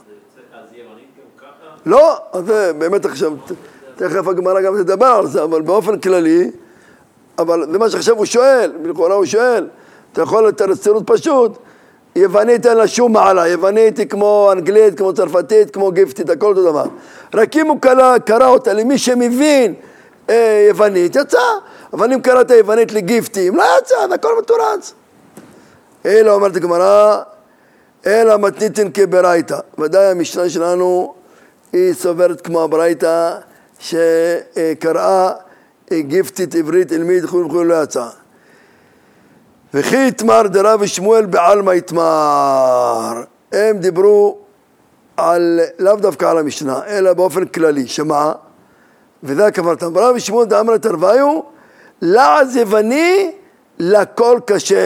לא, זה באמת עכשיו, תכף הגמרא גם תדבר על זה, אבל באופן כללי, אבל זה מה שעכשיו הוא שואל, לכאורה הוא שואל, אתה יכול לתרץ צירוף פשוט, יוונית אין לה שום מעלה, יוונית היא כמו אנגלית, כמו צרפתית, כמו גיפטית, הכל אותו דבר. רק אם הוא קרא, קרא אותה למי שמבין אה, יוונית, יצא. אבל אם קראת יוונית לגיפטים, לא יצא, זה הכל מתורץ. אלא אומרת הגמרא, אלא מתניתין כברייתא. ודאי המשנה שלנו היא סוברת כמו הברייתא שקראה גיפטית עברית עלמית וכו' וכו' לא יצא. וכי יתמר דרב ושמואל בעלמא יתמר. הם דיברו על, לאו דווקא על המשנה, אלא באופן כללי, שמה? וזה הכוונתם. רב ושמואל דאמר תרוויו, לעז יווני לכל כשר.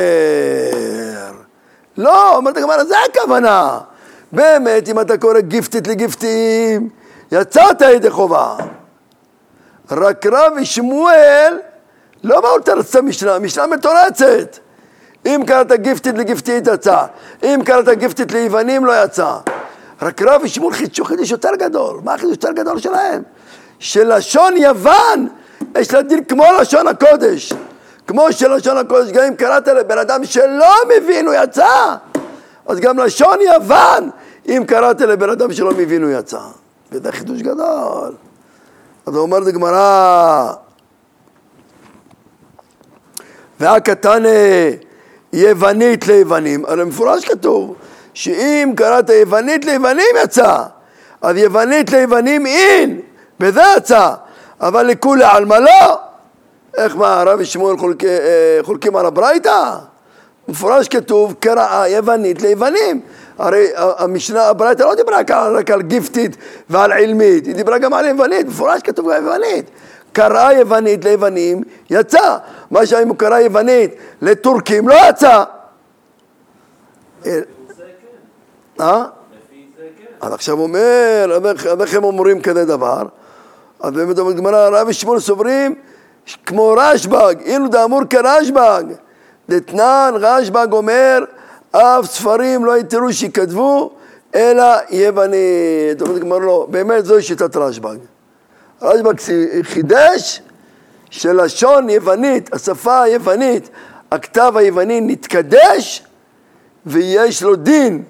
לא, אומרת הגמרא, זה הכוונה. באמת, אם אתה קורא גיפטית לגיפטים, יצאת ידי חובה. רק רב ושמואל לא באו לתרץ את המשנה, המשנה מתורצת. אם קראת גיפטית לגיפטית יצא, אם קראת גיפטית ליוונים לא יצא. רק רב ושמואל חידשו חידוש יותר גדול. מה החידוש יותר גדול שלהם? שלשון יוון יש לה דין כמו לשון הקודש. כמו שלשון הקודש, גם אם קראת לבן אדם שלא מבין הוא יצא, אז גם לשון יוון, אם קראת לבן אדם שלא מבין הוא יצא. וזה חידוש גדול. אז הוא אומר לגמרא, והקטן יוונית ליוונים, הרי מפורש כתוב שאם קראת יוונית ליוונים יצא, אז יוונית ליוונים אין, וזה יצא, אבל לכולי עלמא לא. איך מה, הרב ושמואל חולק, אה, חולקים על הברייתא? מפורש כתוב קראה יוונית ליוונים. הרי המשנה, הברייתא לא דיברה רק על גיפטית ועל עילמית, היא דיברה גם על יוונית, מפורש כתוב גם יוונית. קראה יוונית ליוונים, יצא. מה שאם הוא קרא יוונית לטורקים, לא יצא. אה? אז עכשיו אומר, איך הם אומרים כזה דבר? אז באמת אומרת גמרא, רב ושמואל סוברים כמו רשב"ג, אילו דאמור כרשב"ג. דתנן רשב"ג אומר, אף ספרים לא יתרו שיכתבו, אלא יוונית. אומרת גמרא לא, באמת זוהי שיטת רשב"ג. רשב"ג חידש שלשון יוונית, השפה היוונית, הכתב היווני נתקדש ויש לו דין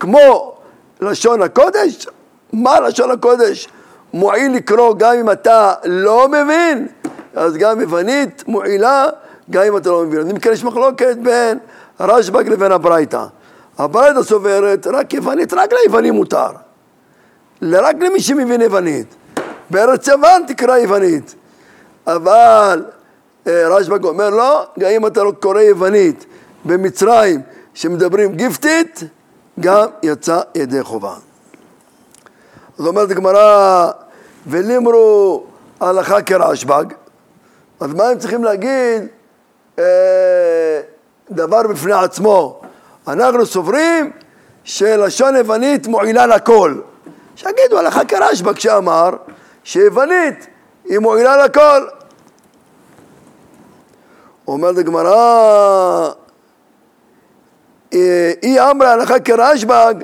כמו לשון הקודש. מה לשון הקודש? מועיל לקרוא גם אם אתה לא מבין, אז גם יוונית מועילה גם אם אתה לא מבין. אם כן יש מחלוקת בין הרשב"ג לבין הברייתא. הברייתא סוברת רק יוונית, רק ליוונים מותר. רק למי שמבין יוונית. בארץ יוון תקרא יוונית. אבל אה, רשב"ג אומר לא, גם אם אתה לא קורא יוונית במצרים שמדברים גיפטית, גם יצא ידי חובה. זאת אומרת הגמרא, ולימרו הלכה כרשב"ג, אז מה הם צריכים להגיד? אה, דבר בפני עצמו. אנחנו סוברים שלשון יוונית מועילה לכל. שיגידו הלכה כרשב"ג שאמר שיוונית היא מועילה לכל. אומרת הגמרא, אה, אי אמרה הלכה כרשב"ג,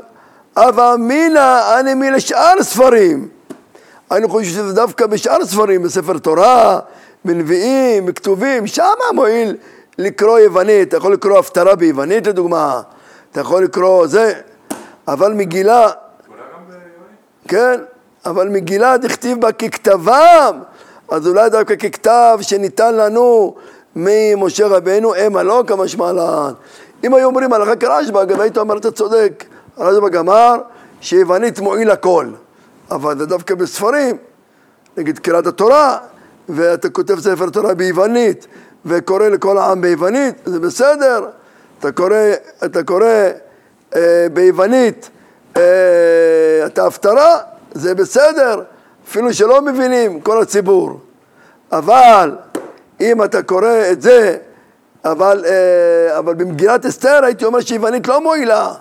אבא אמינא אני מלשאר ספרים. אני חושב שזה דווקא בשאר ספרים, בספר תורה, בנביאים, בכתובים, שמה מועיל לקרוא יוונית, אתה יכול לקרוא הפטרה ביוונית לדוגמה, אתה יכול לקרוא זה, אבל מגילה... כן, אבל מגילה דכתיב בה ככתבם, אז אולי דווקא ככתב שניתן לנו ממשה רבנו, המה לא כמשמע לן. אם היו אומרים הלכה כרשב"ג, אז היית אומר, אתה צודק. רשב"ג אמר שיוונית מועיל הכל, אבל זה דווקא בספרים, נגיד קריאת התורה, ואתה כותב ספר תורה ביוונית, וקורא לכל העם ביוונית, זה בסדר. אתה קורא, אתה קורא אה, ביוונית אה, את ההפטרה, זה בסדר, אפילו שלא מבינים, כל הציבור. אבל אם אתה קורא את זה, אבל, אה, אבל במגילת אסתר הייתי אומר שיוונית לא מועילה.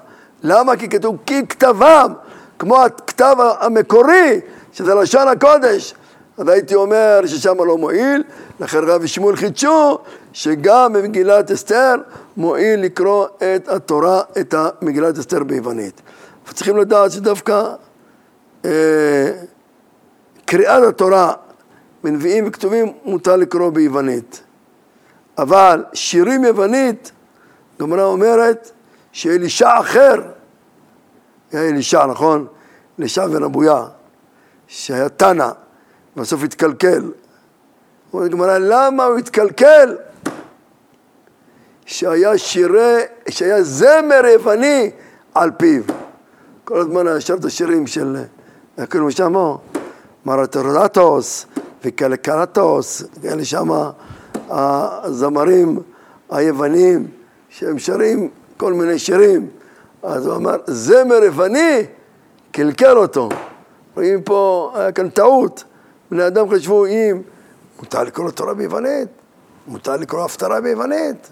למה? כי כתוב כי כתבם, כמו הכתב המקורי, שזה לשון הקודש. אז הייתי אומר ששם לא מועיל, לכן רב ושמואל חידשו שגם במגילת אסתר מועיל לקרוא את התורה, את מגילת אסתר ביוונית. צריכים לדעת שדווקא אה, קריאת התורה בנביאים וכתובים מותר לקרוא ביוונית. אבל שירים יוונית, גמרא אומרת שאלישע אחר, היה אלישע, נכון? אלישע בן אבויה, שהיה תנא, בסוף התקלקל. אומרת גמרא, למה הוא התקלקל? שהיה שירי, שהיה זמר יווני על פיו. כל הזמן היה שם את השירים של, כאילו שמה, מרטורטוס וקלקלטוס, כאלה שמה הזמרים היוונים שהם שרים כל מיני שירים. אז הוא אמר, זמר יווני קלקל אותו. רואים פה, היה כאן טעות. בני אדם חשבו, אם מותר לקרוא תורה ביוונית, מותר לקרוא הפטרה ביוונית.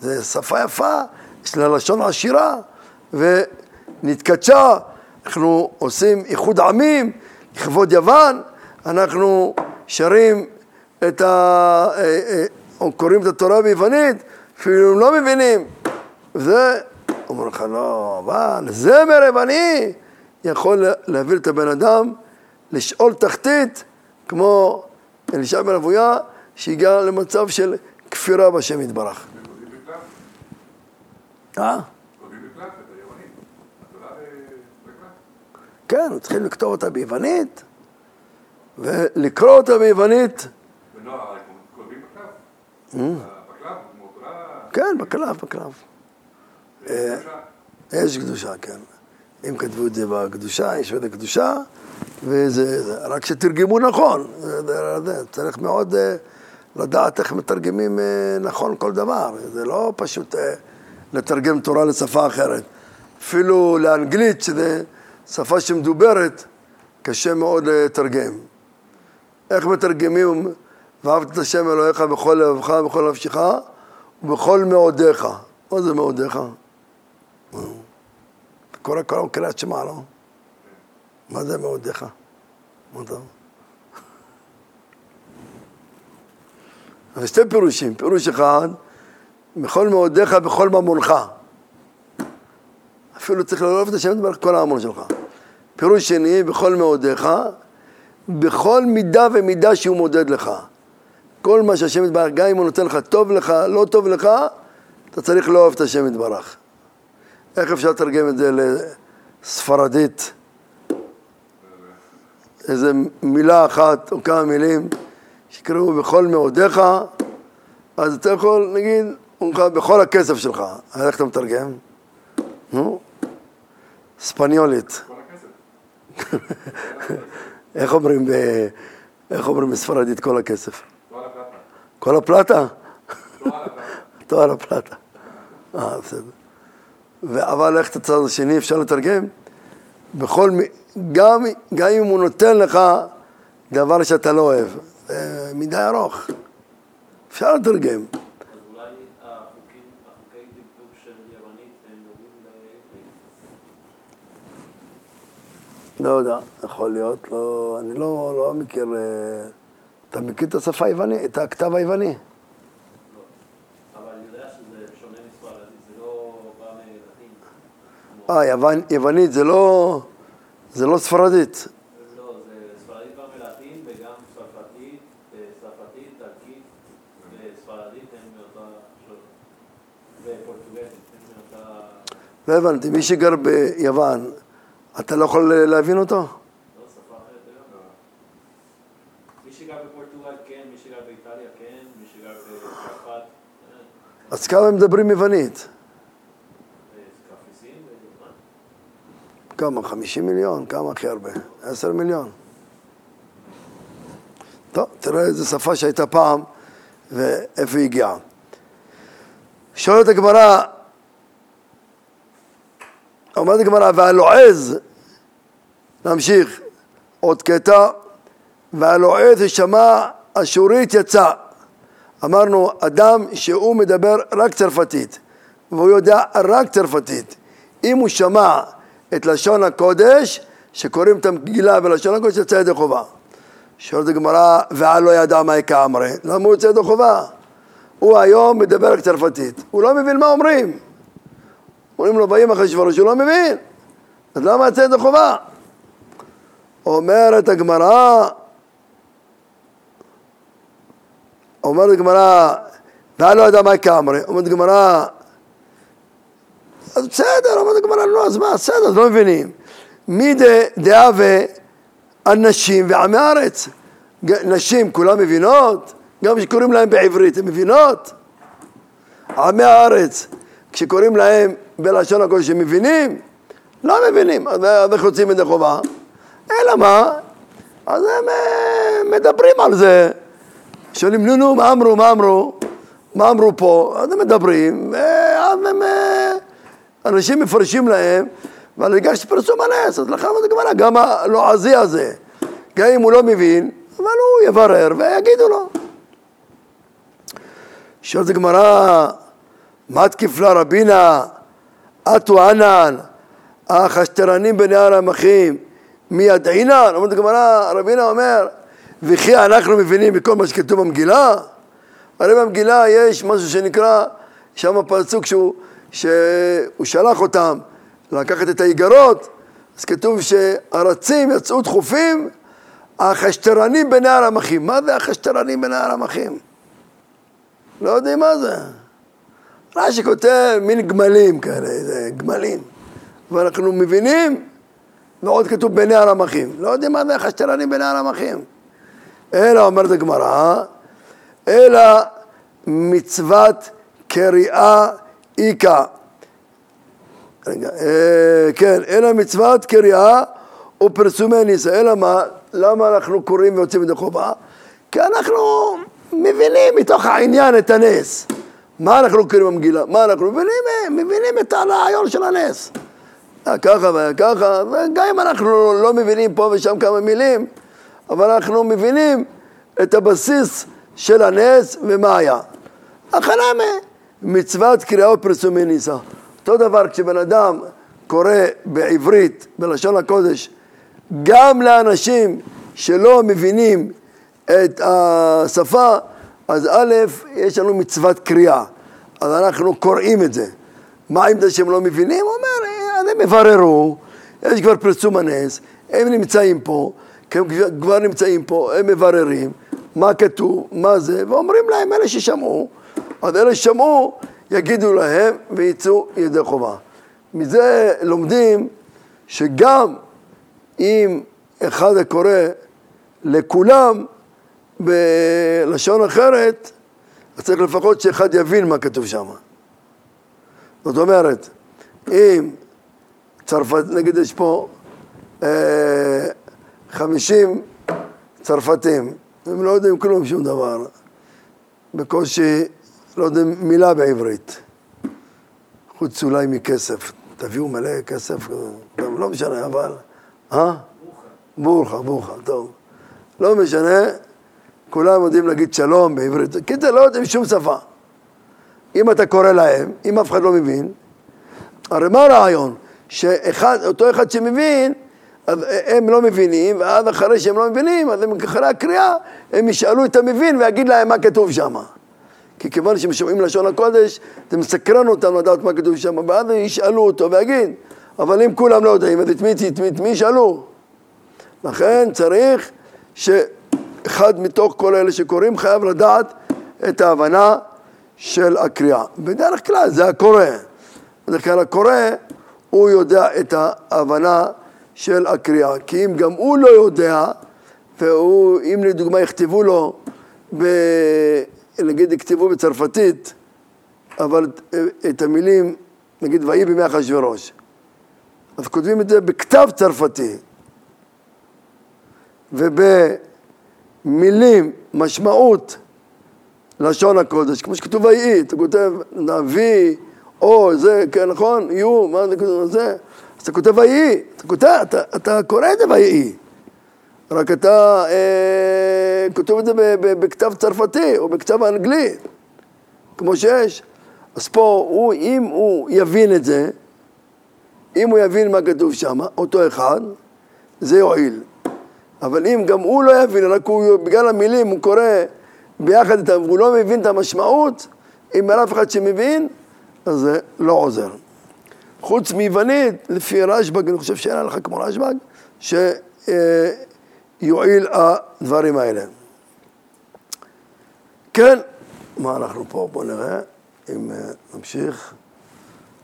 זו שפה יפה, יש לה לשון עשירה, ונתקדשה, אנחנו עושים איחוד עמים, לכבוד יוון, אנחנו שרים את ה... אה, אה, או קוראים את התורה ביוונית, אפילו הם לא מבינים. וזה, אומר לך, לא, אבל זמר יווני יכול להביא את הבן אדם לשאול תחתית, כמו אלישע בן אבויה, שהגיע למצב של כפירה בשם יתברך. אה? כן, צריכים לכתוב אותה ביוונית ולקרוא אותה ביוונית. כן, בקלף, בקלף. אה, יש קדושה, כן. אם כתבו את זה בקדושה, יש בזה קדושה, וזה, רק שתרגמו נכון. צריך מאוד אה, לדעת איך מתרגמים אה, נכון כל דבר. זה לא פשוט לתרגם תורה לשפה אחרת. אפילו לאנגלית, שזה שפה שמדוברת, קשה מאוד לתרגם. איך מתרגמים ואהבת את השם אלוהיך בכל לבבך ובכל נפשך ובכל מאודיך. מה זה מאודיך? קורא כל קריאת שמע, לא? מה זה אתה... אז שתי פירושים. פירוש אחד, בכל מאודיך, בכל ממונך. אפילו צריך לאהוב את השם יתברך כל הממון שלך. פירוש שני, בכל מאודיך, בכל מידה ומידה שהוא מודד לך. כל מה שהשם יתברך, גם אם הוא נותן לך טוב לך, לא טוב לך, אתה צריך לאהוב את השם יתברך. איך אפשר לתרגם את זה לספרדית? איזה מילה אחת או כמה מילים שיקראו בכל מאודיך, אז אתה יכול, נגיד, בכל הכסף שלך. אז איך אתה מתרגם? נו, ספניולית. איך אומרים, איך אומרים בספרדית כל הכסף? כל הפלטה? תואר הפלטה. אה, בסדר. אבל איך את הצד השני אפשר לתרגם? בכל, גם, גם אם הוא נותן לך דבר שאתה לא אוהב, זה מדי ארוך. אפשר לתרגם. לא יודע, יכול להיות, לא, אני לא, לא מכיר, אה, אתה מכיר את השפה היוונית, את הכתב היווני? אה, יוון, יוונית זה לא, זה לא ספרדית. לא, זה ספרדית גם מלטין וגם צרפתית, צרפתית, טלקית וספרדית הם מאותה ופורטוגזית הם מאותה... לא הבנתי, מי שגר ביוון, אתה לא יכול להבין אותו? לא, שפה אחרת לגמרי. מי שגר בפורטוגל כן, מי שגר באיטליה כן, מי שגר בצרפת... אז כמה מדברים יוונית? כמה? חמישים מיליון? כמה הכי הרבה? עשר מיליון. טוב, תראה איזה שפה שהייתה פעם ואיפה היא הגיעה. שואלת הגמרא, אומרת הגמרא, והלועז, נמשיך, עוד קטע, והלועז ושמע אשורית יצא. אמרנו, אדם שהוא מדבר רק צרפתית, והוא יודע רק צרפתית. אם הוא שמע את לשון הקודש, שקוראים את המגילה בלשון הקודש, יוצא ידי חובה. שואלת הגמרא, ועל לא ידע מה כאמרי, למה הוא יוצא ידי חובה? הוא היום מדבר צרפתית, הוא לא מבין מה אומרים. אומרים לו, אחרי שברוש, הוא לא מבין. אז למה יוצא ידי חובה? אומרת הגמרא, אומרת הגמרא, והיה לא ידע מה כאמרי. אומרת גמרא, אז בסדר, אומרת גמרא, לא, אז מה, בסדר, אז לא מבינים. מי דעה ואנשים ועמי הארץ. נשים כולן מבינות? גם כשקוראים להם בעברית, הן מבינות? עמי הארץ, כשקוראים להם בלשון הקודש, הם מבינים? לא מבינים, אז איך יוצאים ידי חובה? אלא מה? אז הם אה, מדברים על זה. שואלים, נו, נו, מה אמרו, מה אמרו? מה אמרו פה? אז הם מדברים, ואז הם... אנשים מפרשים להם, אבל בגלל שפרסום הנס, אז לכן אומרת הגמרא, גם הלועזי הזה, גם אם הוא לא מבין, אבל הוא יברר ויגידו לו. שואלת הגמרא, מה תקיף לה רבינה, אטו ענן, החשטרנים בנהר המחים, מידעינן? אומרת הגמרא, רבינה אומר, וכי אנחנו מבינים מכל מה שכתוב במגילה? הרי במגילה יש משהו שנקרא, שם פסוק שהוא, שהוא שלח אותם לקחת את האיגרות, אז כתוב שהרצים יצאו דחופים, החשטרנים בנהר המחים. מה זה החשטרנים בנהר המחים? לא יודעים מה זה. רש"י כותב מין גמלים כאלה, זה גמלים. ואנחנו מבינים, ועוד כתוב בנהר המחים. לא יודעים מה זה החשטרנים בנהר המחים. אלא, אומרת הגמרא, אלא מצוות קריאה איכה. רגע, אה, כן, אלא מצוות קריאה ופרסומי ניסה. אלא מה? למה אנחנו קוראים ויוצאים ידי חובה? כי אנחנו מבינים מתוך העניין את הנס. מה אנחנו קוראים במגילה? מה אנחנו מבינים? מבינים את הרעיון של הנס. היה ככה והיה ככה, וגם אם אנחנו לא מבינים פה ושם כמה מילים, אבל אנחנו מבינים את הבסיס של הנס ומה היה. החלמה, מצוות קריאה ופרסומי ניסה. אותו דבר כשבן אדם קורא בעברית, בלשון הקודש, גם לאנשים שלא מבינים את השפה, אז א', יש לנו מצוות קריאה, אז אנחנו קוראים את זה. מה עם זה שהם לא מבינים? הוא אומר, אז הם יבררו, יש כבר פרסום הנס, הם נמצאים פה, הם כבר נמצאים פה, הם מבררים מה כתוב, מה זה, ואומרים להם, אלה ששמעו, אז אלה ששמעו, יגידו להם ויצאו ידי חובה. מזה לומדים שגם אם אחד הקורא לכולם בלשון אחרת, אז צריך לפחות שאחד יבין מה כתוב שם. זאת אומרת, אם צרפת, נגיד יש פה אה, חמישים צרפתים, הם לא יודעים כלום, שום דבר. בקושי לא יודעים מילה בעברית. חוץ אולי מכסף. תביאו מלא כסף, גם לא משנה, אבל... אה? בורחה, בורחה, טוב. לא משנה, כולם יודעים להגיד שלום בעברית. קיצר, לא יודעים שום שפה. אם אתה קורא להם, אם אף אחד לא מבין, הרי מה הרעיון? שאותו אחד שמבין, אז הם לא מבינים, ואז אחרי שהם לא מבינים, אז הם אחרי הקריאה, הם ישאלו את המבין ויגיד להם מה כתוב שם. כי כיוון שהם שומעים לשון הקודש, זה מסקרן אותם לדעת מה כתוב שם, ואז ישאלו אותו ויגיד, אבל אם כולם לא יודעים, אז את מי, ישאלו? לכן צריך שאחד מתוך כל אלה שקוראים חייב לדעת את ההבנה של הקריאה. בדרך כלל זה הקורא. בדרך כלל הקורא, הוא יודע את ההבנה של הקריאה. כי אם גם הוא לא יודע, ואם לדוגמה יכתבו לו. נגיד יכתבו בצרפתית, אבל את המילים, נגיד ויהי בימי אחשוורוש, אז כותבים את זה בכתב צרפתי, ובמילים, משמעות, לשון הקודש, כמו שכתוב ויהי, אתה כותב נביא, או זה, כן, נכון? יהיו, מה זה? זה. אז אתה כותב ויהי, אתה כותב, אתה, אתה קורא את זה ויהי. רק אתה אה, כותב את זה בכתב צרפתי או בכתב אנגלי, כמו שיש. אז פה, הוא, אם הוא יבין את זה, אם הוא יבין מה כתוב שם, אותו אחד, זה יועיל. אבל אם גם הוא לא יבין, רק הוא, בגלל המילים, הוא קורא ביחד איתם, והוא לא מבין את המשמעות, אם אין אף אחד שמבין, אז זה לא עוזר. חוץ מיוונית, לפי רשב"ג, אני חושב שאין לך כמו רשב"ג, שיועיל הדברים האלה. כן, מה אנחנו פה? בואו נראה אם אה, נמשיך.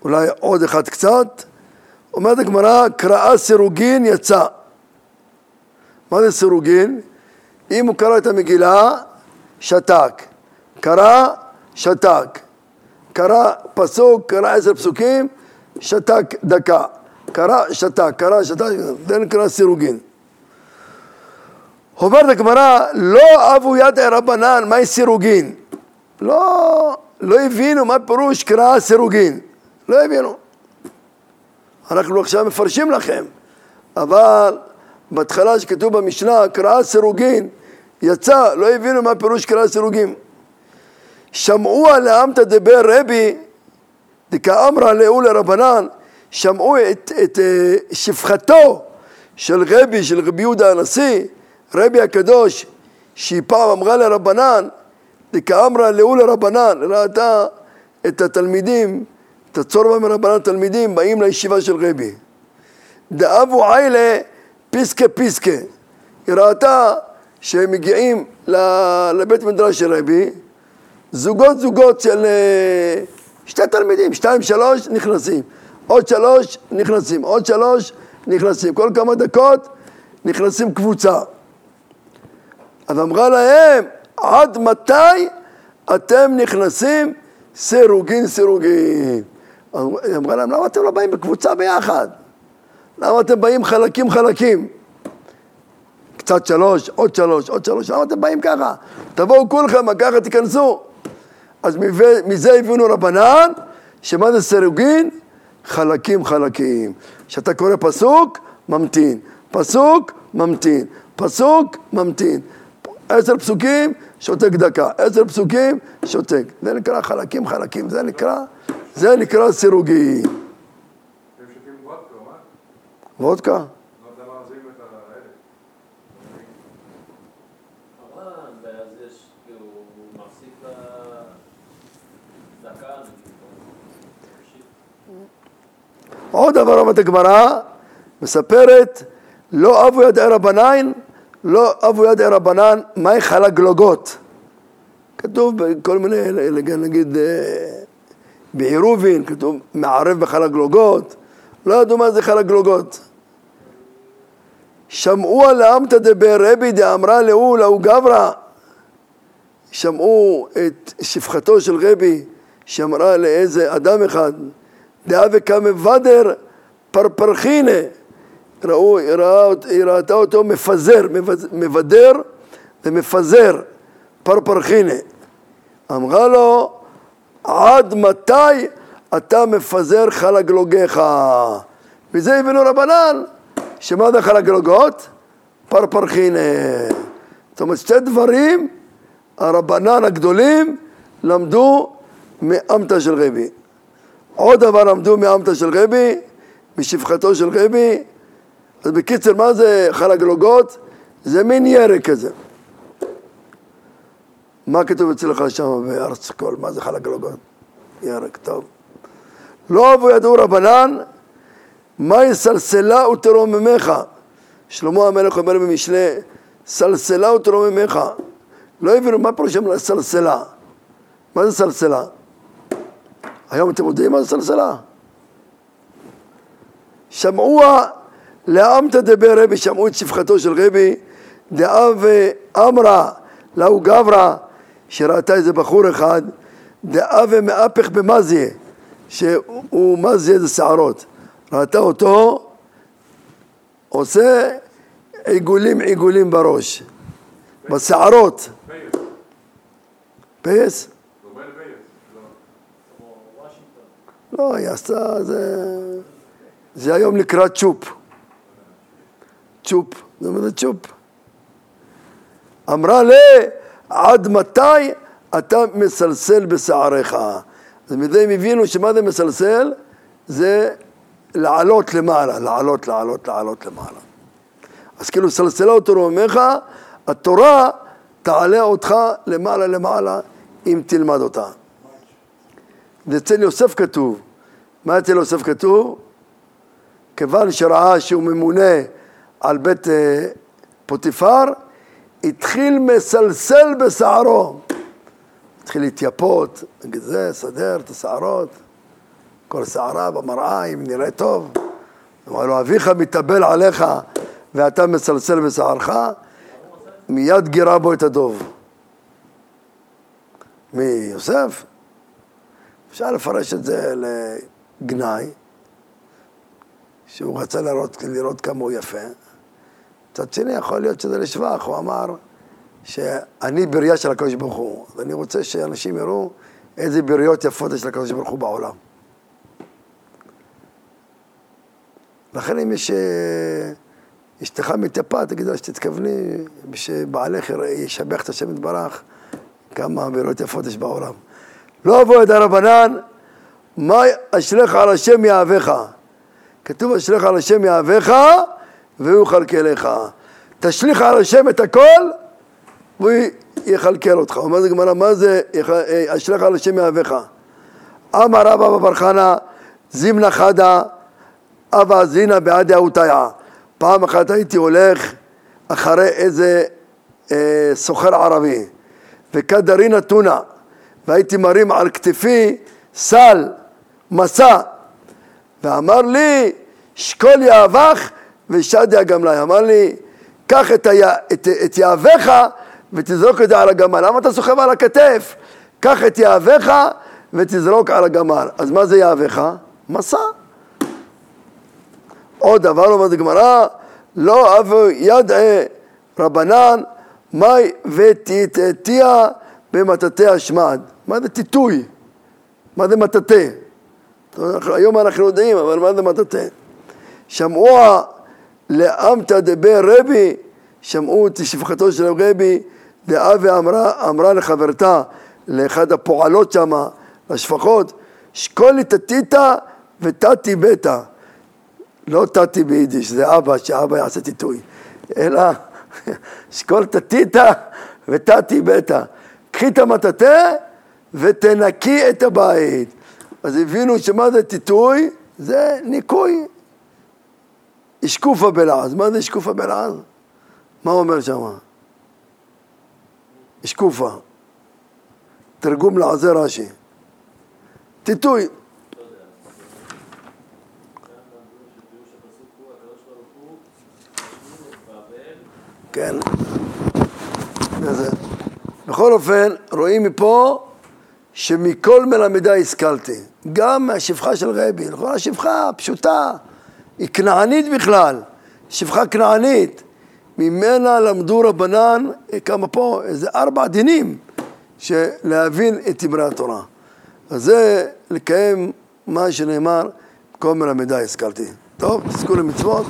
אולי עוד אחד קצת. אומרת הגמרא, קראה סירוגין יצא. מה זה סירוגין? אם הוא קרא את המגילה, שתק. קרא, שתק. קרא פסוק, קרא עשר פסוקים, שתק דקה. קרא, שתק, קרא, שתק, זה נקרא סירוגין. אומרת הגמרא, לא אבו יד רבנן, מהי סירוגין? לא, לא הבינו מה פירוש קרא סירוגין. לא הבינו. אנחנו עכשיו מפרשים לכם, אבל בהתחלה שכתוב במשנה, קרא סירוגין, יצא, לא הבינו מה פירוש קרא סירוגין. שמעו על העמתא דבר רבי, דכאמרא לאו לרבנן, שמעו את, את אה, שפחתו של רבי, של רבי יהודה הנשיא, רבי הקדוש, שהיא פעם אמרה לרבנן, דכאמרא לאו לרבנן, ראתה את התלמידים, את הצורבה מרבנן תלמידים, באים לישיבה של רבי. דאבו עיילה פיסקה פיסקה. היא ראתה שהם מגיעים לבית מדרש של רבי, זוגות זוגות של אה, שתי תלמידים, שתיים שלוש נכנסים, עוד שלוש נכנסים, עוד שלוש נכנסים, כל כמה דקות נכנסים קבוצה. אז אמרה להם, עד מתי אתם נכנסים סירוגין סירוגין? היא אמרה להם, למה אתם לא באים בקבוצה ביחד? למה אתם באים חלקים חלקים? קצת שלוש, עוד שלוש, עוד שלוש, למה אתם באים ככה? תבואו כולכם, ככה תיכנסו. אז מזה הבינו רבנן, שמה זה סירוגין? חלקים חלקים. כשאתה קורא פסוק, ממתין. פסוק, ממתין. פסוק, ממתין. עשר פסוקים, שותק דקה. עשר פסוקים, שותק. זה נקרא חלקים חלקים. זה נקרא, זה נקרא סירוגין. וודקה? עוד דבר אומרת הגמרא, מספרת, לא אבו ידעי רבנן, לא אבו ידעי רבנן, מהי חלגלוגות? כתוב בכל מיני, נגיד אה, בעירובין, כתוב מערב בחלגלוגות, לא ידעו מה זה חלגלוגות. שמעו על עמתא דבר רבי דאמרה לאו לאו גברא שמעו את שפחתו של רבי שאמרה לאיזה אדם אחד דאבה כמבדר פרפרחינה ראו, ראה, היא ראתה אותו מפזר, מבדר ומפזר פרפרחינה אמרה לו עד מתי אתה מפזר חלגלוגיך וזה הבינו רבנן שמה זה חלגלוגות? פרפרחינה זאת אומרת שתי דברים הרבנן הגדולים למדו מאמתא של רבי עוד דבר למדו מאמתא של רבי, משפחתו של רבי. אז בקיצר, מה זה חלגלוגות? זה מין ירק כזה. מה כתוב אצלך שם בארץ קול? מה זה חלגלוגות? ירק, טוב. לא אבו ידעו רבנן, מה יסלסלה ותרוממך? שלמה המלך אומר במשלי, סלסלה ותרוממך. לא הבינו מה פירוש סלסלה. מה זה סלסלה? היום אתם יודעים מה זה סלסלה? שמעו לעמתא דבר רבי, שמעו את שפחתו של רבי, דאב אמרה לאו גברא, שראתה איזה בחור אחד, דאב מאפך במזיה, שהוא מזיה זה שערות, ראתה אותו עושה עיגולים עיגולים בראש, בשערות. פייס? לא, היא עשתה, זה, זה היום נקרא צ'ופ. צ'ופ, זה מה זה צ'ופ. אמרה לה, עד מתי אתה מסלסל בשעריך? אז מזה הם הבינו שמה זה מסלסל? זה לעלות למעלה, לעלות, לעלות, לעלות למעלה. אז כאילו סלסלה אותו רוממך, התורה תעלה אותך למעלה למעלה אם תלמד אותה. ואצל יוסף כתוב, מה אצל יוסף כתוב? כיוון שראה שהוא ממונה על בית אה, פוטיפר, התחיל מסלסל בשערו. התחיל להתייפות, נגיד זה, סדר את השערות, כל שערה במראה, אם נראה טוב. אמר לו, אביך מתאבל עליך ואתה מסלסל בשערך, מיד גירה בו את הדוב. מי, יוסף? אפשר לפרש את זה לגנאי, שהוא רצה לראות, לראות כמה הוא יפה. מצד שני, יכול להיות שזה לשבח, הוא אמר שאני בריאה של הקדוש ברוך הוא, ואני רוצה שאנשים יראו איזה בריאות יפות יש לקדוש ברוך הוא בעולם. לכן אם יש... אשתך מתייפה, תגיד לה שתתכווני שבעלך ישבח את השם יתברך, כמה בריאות יפות יש בעולם. לא אבוא את הרבנן, מה אשריך על השם יאהבך. כתוב אשריך על השם יאהבך והוא יכלכלך. תשליך על השם את הכל והוא יכלכל אותך. אומר זה גמרא, מה זה אשריך על השם יאהבך? אמר רבא בבר חנא זימנה חדה אבא זינא בעד יהותיה. פעם אחת הייתי הולך אחרי איזה אה, סוחר ערבי וכדרין אתונה והייתי מרים על כתפי סל, מסע ואמר לי שקול יהבך ושדיה גמלי אמר לי קח את, היה, את, את יהבך ותזרוק את זה על הגמל למה אתה סוחב על הכתף? קח את יהבך ותזרוק על הגמל אז מה זה יהבך? מסע עוד דבר אומרת הגמרא לא אבו ידעה רבנן מאי ותתתיה במטאטי השמד. מה זה טיטוי? מה זה מטאטא? היום אנחנו יודעים, אבל מה זה מטאטא? שמעו לאמתא דבר רבי, שמעו את שפחתו של רבי, דאבי אמרה, אמרה לחברתה, לאחד הפועלות שם, לשפחות, שקולי תתיתא ותתי ביתא. לא תתי ביידיש, זה אבא, שאבא יעשה טיטוי, אלא שקול תתיתא ותתי ביתא. קחי את המטאטא ותנקי את הבית. אז הבינו שמה זה טיטוי? זה ניקוי. אשקופה בלעז. מה זה אשקופה בלעז? מה הוא אומר שם? אשקופה. תרגום לעזר רש"י. טיטוי. כן. בכל אופן, רואים מפה שמכל מלמדי השכלתי, גם מהשפחה של רבי, לכאורה השפחה פשוטה, היא כנענית בכלל, שפחה כנענית, ממנה למדו רבנן, כמה פה, איזה ארבע דינים, להבין את דברי התורה. אז זה לקיים מה שנאמר, כל מלמדי השכלתי. טוב, תזכו למצוות.